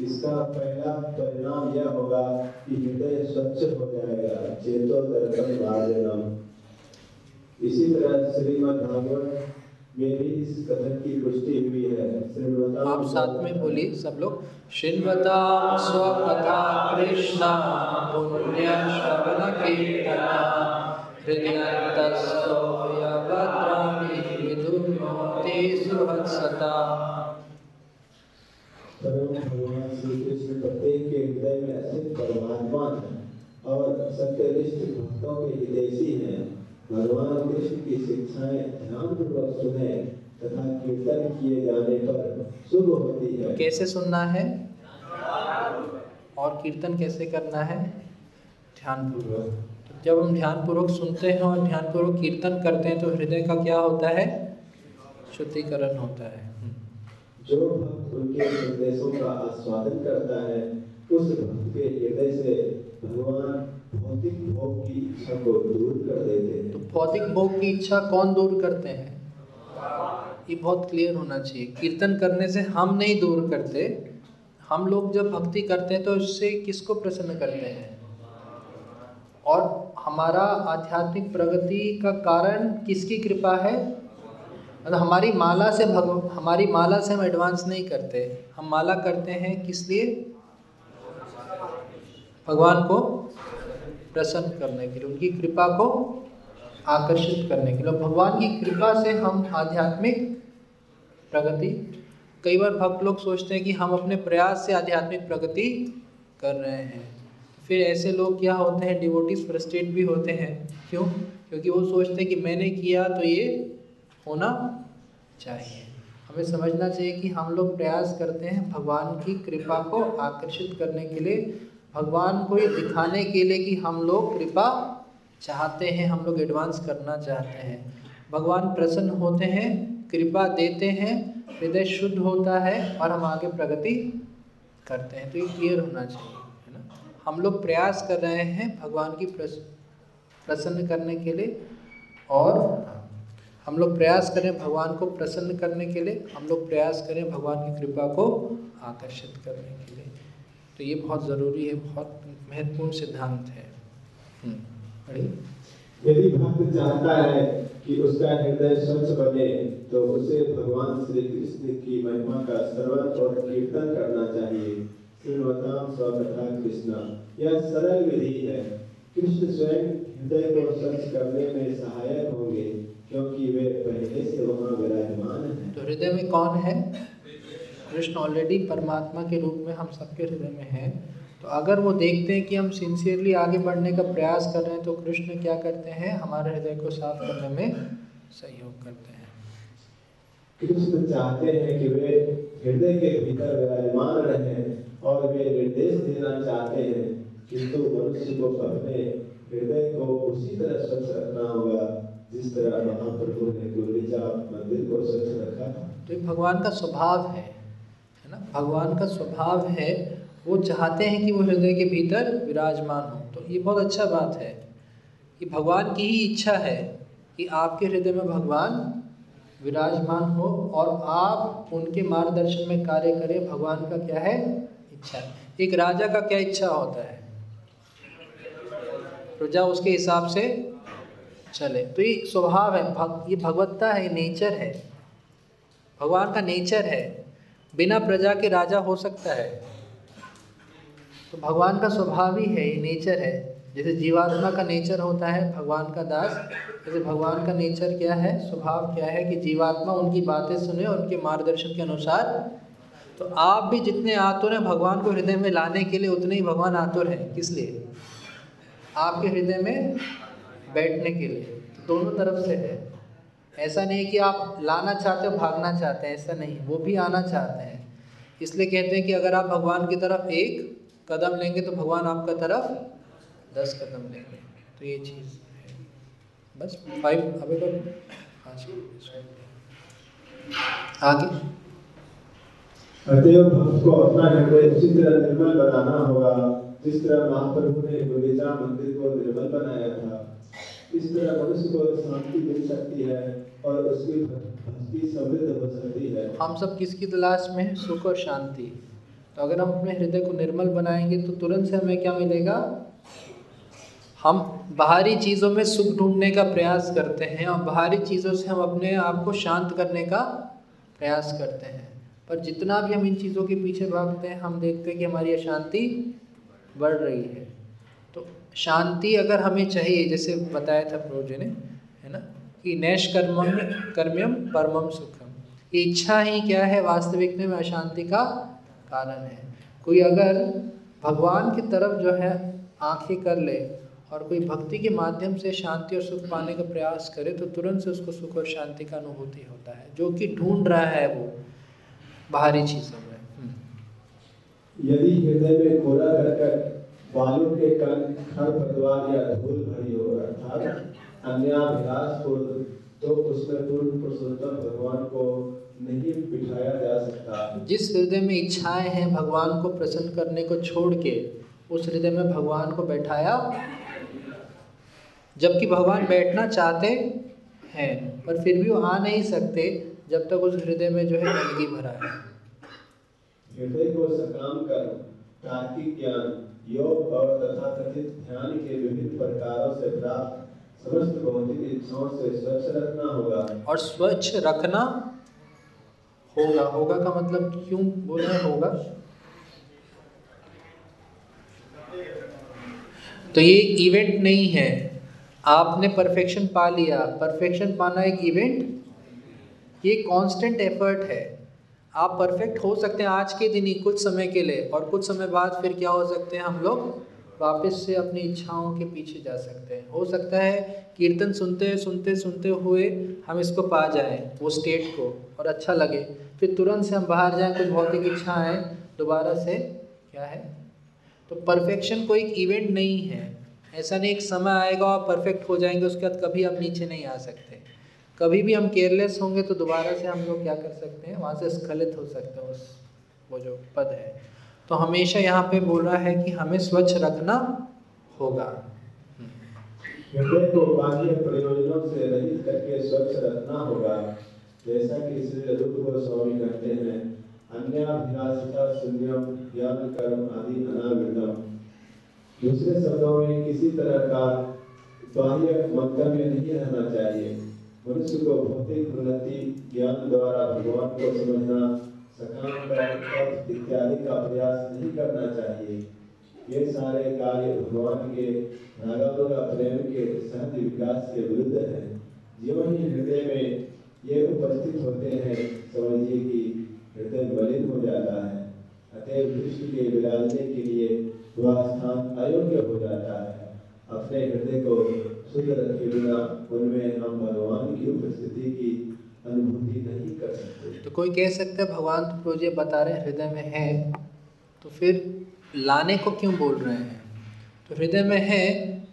इसका पहला परिणाम यह होगा कि हृदय स्वच्छ हो जाएगा चेतो दर्पण मार्जनम इसी तरह श्रीमद् भागवत में भी इस कथन की पुष्टि हुई है। आप साथ में बोलिए सब लोग। श्रृणवता स्वकथा कृष्णा पुण्य श्रवण कीर्तना भगवान श्री कृष्ण प्रत्येक के हृदय में परमात्मा है और सत्यनिष्ठ भक्तों के हितैषी हैं। भगवान कृष्ण की शिक्षाएँ ध्यानपूर्वक सुने तथा कीर्तन किए जाने पर शुभ होती है। कैसे सुनना है? और कीर्तन कैसे करना है? ध्यानपूर्वक। तो जब हम ध्यान पूर्वक सुनते हैं और ध्यान पूर्वक कीर्तन करते हैं तो हृदय का क्या होता है? शुद्धिकरण होता है। जो भक्त उनके संदेशों का आस्वादन करता है उस भक्त के हृदय से भगवान भौतिक भोग की इच्छा को दूर कर देते हैं। तो भौतिक भोग की इच्छा कौन दूर करते हैं? ये बहुत क्लियर होना चाहिए। कीर्तन करने से हम नहीं दूर करते। हम लोग जब भक्ति करते हैं तो इससे किसको प्रसन्न करते हैं? और हमारा आध्यात्मिक प्रगति का कारण किसकी कृपा है? मतलब हमारी माला से भगव हमारी माला से हम एडवांस नहीं करते। हम माला करते हैं किस लिए? भगवान को। प्रसन्न करने के लिए, उनकी कृपा को आकर्षित करने के लिए। भगवान की कृपा से हम आध्यात्मिक प्रगति, कई बार भक्त लोग सोचते हैं कि हम अपने प्रयास से आध्यात्मिक प्रगति कर रहे हैं। फिर ऐसे लोग क्या होते हैं डिवोटिस फ्रस्ट्रेट भी होते हैं। क्यों? क्योंकि वो सोचते हैं कि मैंने किया तो ये होना चाहिए। हमें समझना चाहिए कि हम लोग प्रयास करते हैं भगवान की कृपा को आकर्षित करने के लिए भगवान को ये दिखाने के लिए कि हम लोग कृपा चाहते हैं, हम लोग एडवांस करना चाहते हैं। भगवान प्रसन्न होते हैं, कृपा देते हैं, हृदय शुद्ध होता है और हम आगे प्रगति करते हैं। तो ये क्लियर होना चाहिए, है ना? हम लोग प्रयास कर रहे हैं भगवान की प्रसन्न करने के लिए और हम लोग प्रयास करें भगवान को प्रसन्न करने के लिए, हम लोग प्रयास करें भगवान की कृपा को आकर्षित करने के लिए। तो ये बहुत ज़रूरी है बहुत महत्वपूर्ण सिद्धांत है। यदि भक्त चाहता है कि उसका हृदय स्वच्छ बने तो उसे भगवान श्री कृष्ण की महिमा का श्रवण और कीर्तन करना चाहिए। श्रीमताम स्वकथा कृष्ण यह सरल विधि है। कृष्ण स्वयं हृदय को स्वच्छ करने में सहायक होंगे क्योंकि वे पहले से वहाँ विराजमान हैं। तो हृदय में कौन है? कृष्ण ऑलरेडी परमात्मा के रूप में हम सबके हृदय में हैं। तो अगर वो देखते हैं कि हम सिंसियरली आगे बढ़ने का प्रयास कर रहे हैं तो कृष्ण क्या करते हैं? हमारे हृदय को साफ़ करने में सहयोग करते हैं। कृष्ण चाहते हैं कि वे हृदय के भीतर विराजमान रहें और वे निर्देश देना चाहते हैं। किंतु मनुष्य को अपने हृदय को उसी तरह स्वच्छ रखना होगा जिस तरह महाप्रभु ने गुंडीचा मंदिर को स्वच्छ रखा था। तो भगवान का स्वभाव है। है ना? भगवान का स्वभाव है वो चाहते हैं कि वो हृदय के भीतर विराजमान हो। तो ये बहुत अच्छा बात है कि भगवान की ही इच्छा है कि आपके हृदय में भगवान विराजमान हो और आप उनके मार्गदर्शन में कार्य करें। भगवान का क्या है? इच्छा एक राजा का क्या इच्छा होता है? प्रजा उसके हिसाब से चले। तो ये स्वभाव है भग, ये भगवत्ता है नेचर है। भगवान का नेचर है। बिना प्रजा के राजा हो सकता है। तो भगवान का स्वभाव ही है, ये नेचर है। जैसे जीवात्मा का नेचर होता है, भगवान का दास, जैसे भगवान का नेचर क्या है, स्वभाव क्या है कि जीवात्मा उनकी बातें सुने और उनके मार्गदर्शन के अनुसार। तो आप भी जितने आतुर हैं, भगवान को हृदय में लाने के लिए उतने ही भगवान आतुर हैं। किस लिए? आपके हृदय में बैठने के लिए। तो दोनों तरफ़ से है। ऐसा नहीं कि आप लाना चाहते हो, भागना चाहते हैं, ऐसा नहीं, वो भी आना चाहते हैं। इसलिए कहते हैं कि अगर आप भगवान की तरफ़ एक कदम लेंगे तो भगवान आपका तरफ़ दस कदम लेंगे। तो ये चीज़ है। बस फाइव अभी कर आगे। अतएव भक्त को अपना हृदय उसी तरह निर्मल बनाना होगा, जिस तरह महाप्रभु ने गुंडीचा मंदिर को निर्मल बनाया था। इस तरह मनुष्य को शांति मिल सकती है और उसकी भक्ति समृद्ध हो सकती है। हम सब किसकी तलाश में है? सुख और शांति। तो अगर हम अपने हृदय को निर्मल बनाएँगे तो तुरंत से हमें क्या मिलेगा? हम बाहरी चीज़ों में सुख ढूँढने का प्रयास करते हैं और बाहरी चीज़ों से हम अपने आप को शांत करने का प्रयास करते हैं। पर जितना भी हम इन चीज़ों के पीछे भागते हैं, हम देखते हैं कि हमारी अशांति बढ़ रही है। तो शांति अगर हमें चाहिए, जैसे बताया था प्रभु जी ने, है ना, कि नैश कर्मम कर्म्यम परमम सुखम। इच्छा ही क्या है वास्तविक में? अशांति का कारण है। कोई अगर भगवान की तरफ़ जो है आँखें कर ले और कोई भक्ति के माध्यम से शांति और सुख पाने का प्रयास करे तो तुरंत से उसको सुख और शांति का अनुभूति होता है, जो कि ढूंढ रहा है वो बाहरी चीज़ों में। यदि हृदय में कोरा करकट बालू के कण खरपतवार या धूल भरी हो अर्थात अन्याभिलाष हो तो उसमें पूर्ण पुरुषोत्तम भगवान को नहीं बिठाया जा सकता। जिस हृदय में इच्छाएँ हैं भगवान को प्रसन्न करने को छोड़ के उस हृदय में भगवान को बैठाया? जबकि भगवान बैठना चाहते हैं पर फिर भी वो आ नहीं सकते जब तक उस हृदय में जो है गंदगी भरा है। हृदय को सकाम कर तार्किक ज्ञान। योग और तथा कथित ध्यान के विभिन्न प्रकारों से प्राप्त समस्त भौतिक इच्छाओं से स्वच्छ रखना होगा। और स्वच्छ रखना होगा। होगा का मतलब क्यों बोल होगा? तो ये इवेंट नहीं है। आपने परफेक्शन पा लिया। परफेक्शन पाना एक इवेंट ये कांस्टेंट एफर्ट है। आप परफेक्ट हो सकते हैं आज के दिन ही, कुछ समय के लिए। और कुछ समय बाद फिर क्या हो सकते हैं हम लोग? वापस से अपनी इच्छाओं के पीछे जा सकते हैं। हो सकता है कीर्तन सुनते सुनते सुनते हुए हम इसको पा जाएँ, वो स्टेट को, और अच्छा लगे। फिर तुरंत से हम बाहर जाएँ कुछ भौतिक इच्छा आए, दोबारा से क्या है? तो परफेक्शन कोई एक इवेंट नहीं है। ऐसा नहीं, एक समय आएगा और परफेक्ट हो जाएँगे, उसके बाद कभी आप नीचे नहीं आ सकते। कभी भी हम केयरलेस होंगे तो दोबारा से हम लोग क्या कर सकते हैं? वहाँ से स्खलित हो सकते हैं उस, वो जो पद है। तो हमेशा यहाँ पे बोल रहा है कि हमें स्वच्छ रखना होगा। बाह्य प्रयोजनों से रहित करके स्वच्छ रखना होगा, जैसा कि श्री रूप गोस्वामी कहते हैं, अन्याभिलाषिता, शून्यम ज्ञान कर्म आदि अनावृतम दूसरे शब्दों में किसी तरह का बाह्य मंतव्य नहीं रहना चाहिए। मनुष्य को भौतिक उन्नति ज्ञान द्वारा भगवान को समझना सकाम इत्यादि का प्रयास नहीं करना चाहिए। ये सारे कार्य भगवान के नागानुगा प्रेम के सहज विकास के विरुद्ध है। जीवन ही हृदय में ये उपस्थित होते हैं, समझिए कि हृदय मलिन हो जाता है। अतएव दृष्टि के विराजने के लिए वह स्थान अयोग्य हो जाता है। अपने हृदय को शुद्ध रखे उनमें हम भगवान की उपस्थिति की अनुभूति नहीं कर सकते तो कोई कह सकता है, भगवान तो प्रोजे बता रहे हृदय में है। तो फिर लाने को क्यों बोल रहे हैं? तो हृदय में है,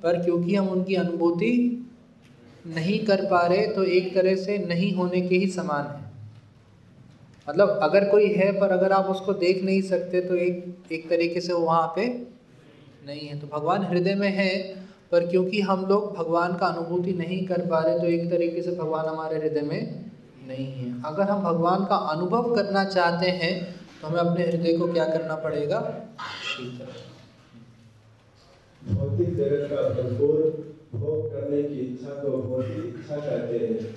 पर क्योंकि हम उनकी अनुभूति नहीं कर पा रहे तो एक तरह से नहीं होने के ही समान है। मतलब अगर कोई है, पर अगर आप उसको देख नहीं सकते तो एक एक तरीके से वहाँ पे नहीं है। तो भगवान हृदय में है पर क्योंकि हम लोग भगवान का अनुभूति नहीं कर पा रहे तो एक तरीके से भगवान हमारे हृदय में नहीं है। अगर हम भगवान का अनुभव करना चाहते हैं तो हमें अपने हृदय को क्या करना पड़ेगा? शीतल। भौतिक जगत का भरपूर भोग करने की इच्छा को भौतिक इच्छा कहते हैं।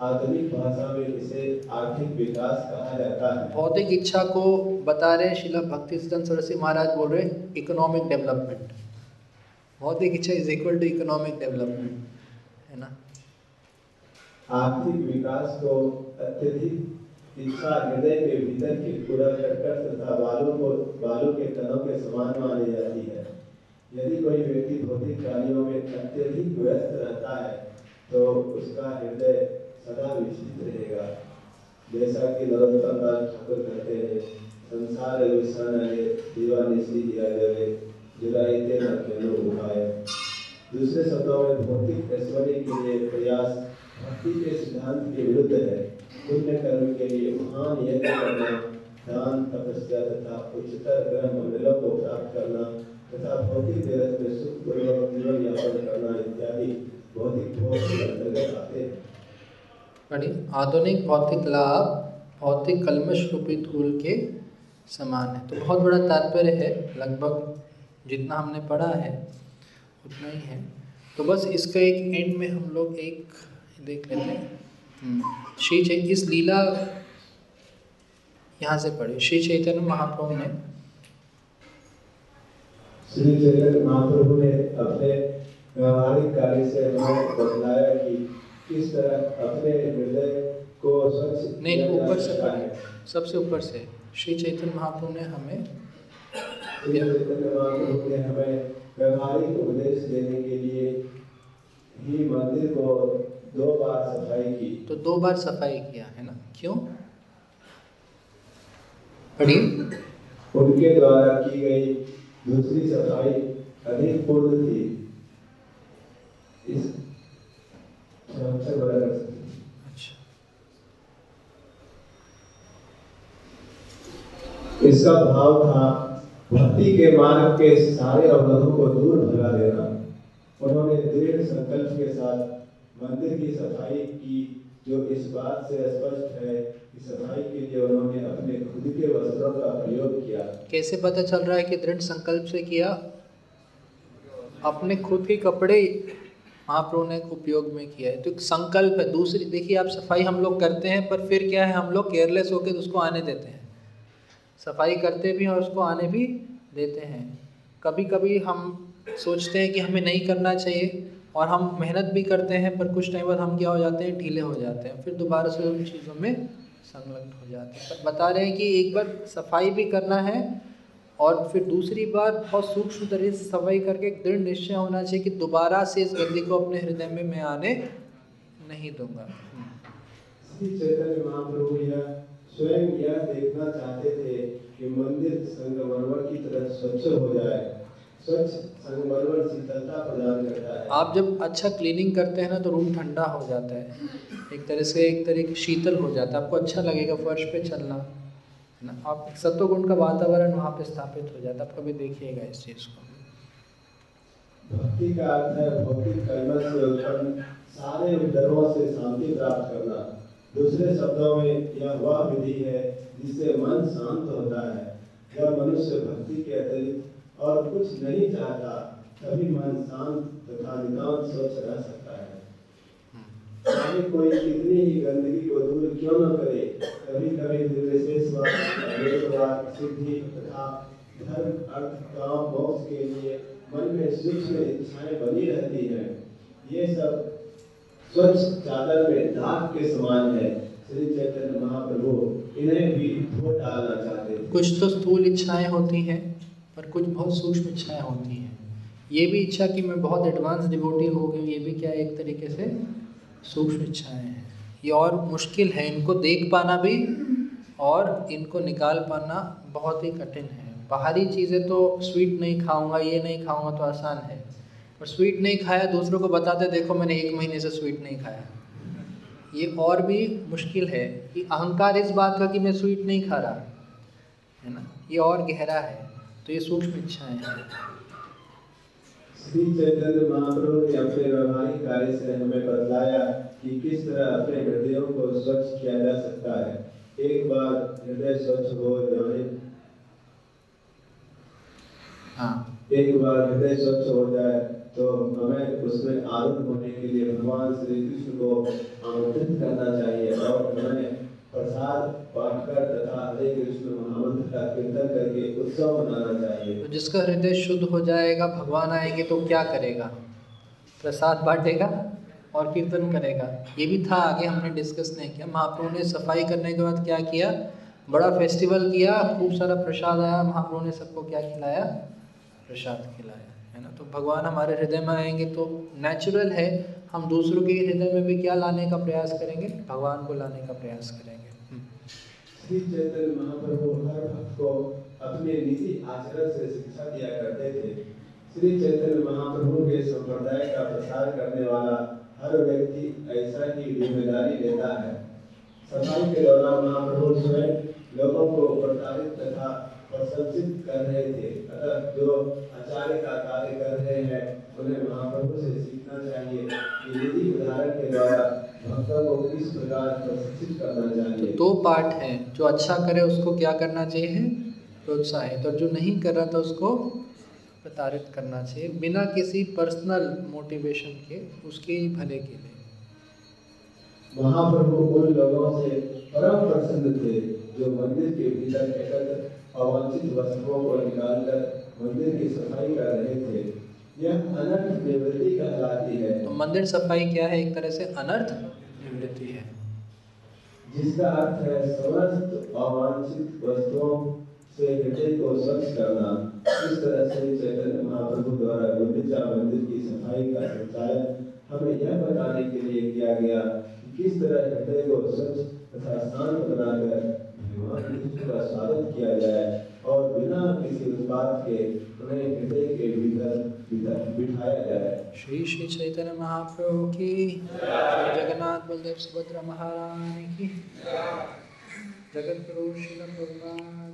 आधुनिक भाषा में इसे आर्थिक विकास कहा जाता है। भौतिक इच्छा को बता रहे शिला भक्ति सरस्वती महाराज बोल रहे इकोनॉमिक डेवलपमेंट भौतिक इच्छा is equal to economic development है ना? आर्थिक विकास को अत्यधिक इच्छा, हृदय के भीतर की पूरा करकट तथा बालों को, बालों के तनों के समान मानी जाती है। यदि कोई व्यक्ति भौतिक कार्यों में अत्यधिक व्यस्त रहता है तो उसका हृदय सदा विचलित रहेगा। जैसा कि नरोत्तम दास ठाकुर कहते हैं, संसार विषाण दीवानिशी दिया जावे जुराइते न खेलो उपाय दूसरे शब्दों में, भौतिक ऐश्वर्य के लिए प्रयास, भक्ति के सिद्धांत के विरुद्ध है। पुण्य कर्म के लिए महान यज्ञ करना, दान, तपस्या तथा उच्चतर ग्रह मंडलों को प्राप्त करना तथा भौतिक जगत में सुखपूर्वक जीवन यापन करना इत्यादि भौतिक भोग के अंतर्गत आते हैं। आधुनिक भौतिक लाभ, भौतिक कलमश रूपी धूल के समान है। तो बहुत बड़ा तात्पर्य है, लगभग जितना हमने पढ़ा है उतना ही है। तो बस इसका एक एंड में हम लोग एक देख लेते हैं। हम्म, श्री चैत इस लीला यहाँ से पढ़े श्री चैतन्य महाप्रभु ने श्री चैतन्य महाप्रभु ने अपने व्यवहारिक कार्य से हमें बतलाया कि किस तरह अपने हृदय को स्वच्छ नहीं ऊपर से सबसे ऊपर से। श्री चैतन्य महाप्रभु ने हमें ने हमें व्यवहारिक उपदेश देने के लिए ही मंदिर को दो बार सफ़ाई की तो दो बार सफ़ाई किया है ना? क्यों? पढ़िए। उनके द्वारा की गई दूसरी सफ़ाई अधिक पूर्ण थी। इस हैं। इसका भाव था भक्ति के मार्ग के सारे अवरोधों को दूर भगा देना। उन्होंने दृढ़ संकल्प के साथ मंदिर की सफ़ाई की, जो इस बात से स्पष्ट है कि सफ़ाई के लिए उन्होंने अपने खुद के वस्त्रों का प्रयोग किया। कैसे पता चल रहा है कि दृढ़ संकल्प से किया? अपने खुद के कपड़े महाप्रभु ने उपयोग में किया है। तो एक संकल्प है। दूसरी, देखिए, आप सफ़ाई हम लोग करते हैं, पर फिर क्या है? हम लोग केयरलेस होकर उसको आने देते हैं। सफ़ाई करते भी हैं और उसको आने भी देते हैं। कभी कभी हम सोचते हैं कि हमें नहीं करना चाहिए और हम मेहनत भी करते हैं, पर कुछ टाइम बाद हम क्या हो जाते हैं, ढीले हो जाते हैं। फिर दोबारा से उन चीज़ों में संलग्न हो जाते हैं। पर बता रहे हैं कि एक बार सफ़ाई भी करना है और फिर दूसरी बार बहुत सूक्ष्म तरह से सफ़ाई करके एक दृढ़ निश्चय होना चाहिए कि दोबारा से इस गंदी को अपने हृदय में मैं आने नहीं दूँगा। स्वयं यह देखना चाहते थे कि मंदिर संगमरमर की तरह स्वच्छ हो जाए। स्वच्छ संगमरमर शीतलता प्रदान करता है। आप जब अच्छा क्लीनिंग करते हैं ना तो रूम ठंडा हो जाता है। एक तरह से एक तरह शीतल हो जाता है। आपको अच्छा लगेगा फर्श पे चलना है ना? आप सत्वगुण का वातावरण वहाँ पे स्थापित हो जाता है। आप कभी देखिएगा इस चीज़ को। भक्ति का अर्थ है भौतिक कर्म से उत्पन्न सारे डरों से शांति प्राप्त करना। दूसरे शब्दों में यह वह विधि है जिससे मन शांत होता है। जब मनुष्य भक्ति के अतिरिक्त और कुछ नहीं चाहता, तभी मन शांत तथा नितांत स्वच्छ रह सकता है। चाहे कोई कितनी ही गंदगी को दूर क्यों न करे कभी कभी निर्विशेषवाद, सिद्धि तथा धर्म, अर्थ, काम, मोक्ष के लिए मन में सूक्ष्म इच्छाएँ बनी रहती हैं। ये सब स्वच्छ चादर में दाग के समान है। श्री चैतन्य महाप्रभु, इन्हें भी धो डालना चाहते कुछ तो स्थूल इच्छाएँ होती हैं, पर कुछ बहुत सूक्ष्म इच्छाएँ होती हैं। ये भी इच्छा कि मैं बहुत एडवांस डिवोटी हो गई ये भी क्या एक तरीके से सूक्ष्म इच्छाएँ हैं? ये और मुश्किल है, इनको देख पाना भी और इनको निकाल पाना बहुत ही कठिन है। बाहरी चीज़ें तो स्वीट नहीं खाऊँगा, ये नहीं खाऊँगा तो आसान है। और स्वीट नहीं खाया दूसरों को बताते देखो मैंने एक महीने से स्वीट नहीं खाया। ये और भी मुश्किल है कि अहंकार इस बात का कि मैं स्वीट नहीं खा रहा है ना? ये और गहरा है तो ये सूक्ष्म इच्छाएँ हैं। श्री चैतन्य महाप्रभु ने अपने व्यवहारिक कार्य से हमें बतलाया कि किस तरह अपने हृदयों को स्वच्छ किया जा सकता है। एक बार हृदय स्वच्छ हो जाए। हाँ। एक बार हृदय स्वच्छ हो जाए। तो हमें उसमें आरूढ़ होने के लिए भगवान श्री कृष्ण को आमंत्रित करना चाहिए और हमें प्रसाद बांटकर तथा हरे कृष्ण महामंत्र का कीर्तन करके उत्सव मनाना चाहिए। तो जिसका हृदय शुद्ध हो जाएगा, भगवान आएँगे तो क्या करेगा? प्रसाद बांटेगा और कीर्तन करेगा। ये भी था, आगे हमने डिस्कस नहीं किया। महाप्रभु ने सफ़ाई करने के बाद क्या किया? बड़ा फेस्टिवल किया, खूब सारा प्रसाद आया, महाप्रभु ने सबको क्या खिलाया? प्रसाद खिलाया। है ना? तो भगवान हमारे हृदय में आएँगे तो नेचुरल है। हम दूसरों के हृदय में भी क्या लाने का प्रयास करेंगे? भगवान को लाने का प्रयास करेंगे। को अपने निजी आचरण से शिक्षा दिया करते थे। श्री चैतन्य महाप्रभु के संप्रदाय का प्रसार करने वाला हर व्यक्ति ऐसा ही ज़िम्मेदारी लेता है। सफ़ाई के दौरान महाप्रभु स्वयं लोगों को प्रताड़ित तथा प्रशंसित कर रहे थे। अतः जो कार्य का कार्य कर रहे हैं उन्हें महाप्रभु से सीखना चाहिए। कि निधि उदाहरण के द्वारा तो, को दो पाठ है जो अच्छा करे उसको क्या करना चाहिए? प्रोत्साहित। और जो नहीं कर रहा था उसको प्रताड़ित करना चाहिए बिना किसी पर्सनल मोटिवेशन के उसके ही भले के लिए। महाप्रभु उन लोगों से परम प्रसन्न थे जो मंदिर के भीतर अवांछित वस्तुओं को निकालकर मंदिर की सफ़ाई कर रहे थे। यह अनर्थ निवृत्ति कहलाती है। तो मंदिर सफ़ाई क्या है? एक तरह से अनर्थ निवृत्ति है। जिसका अर्थ है समस्त अवांछित वस्तुओं से हृदय को स्वच्छ करना। इस तरह से चैतन्य महाप्रभु द्वारा गुंडिचा मंदिर की सफ़ाई का संचालन हमें यह बताने के लिए किया गया कि किस तरह हृदय को स्वच्छ तथा शांत बनाकर भगवान का स्वागत किया जाए। और बिना किसी उत्पाद के उन्हें हृदय के भीतर बिठाया जाए। श्री श्री चैतन्य महाप्रभु की। जगन्नाथ बलदेव सुभद्रा महारानी की। जगत प्रभु श्री भगवान।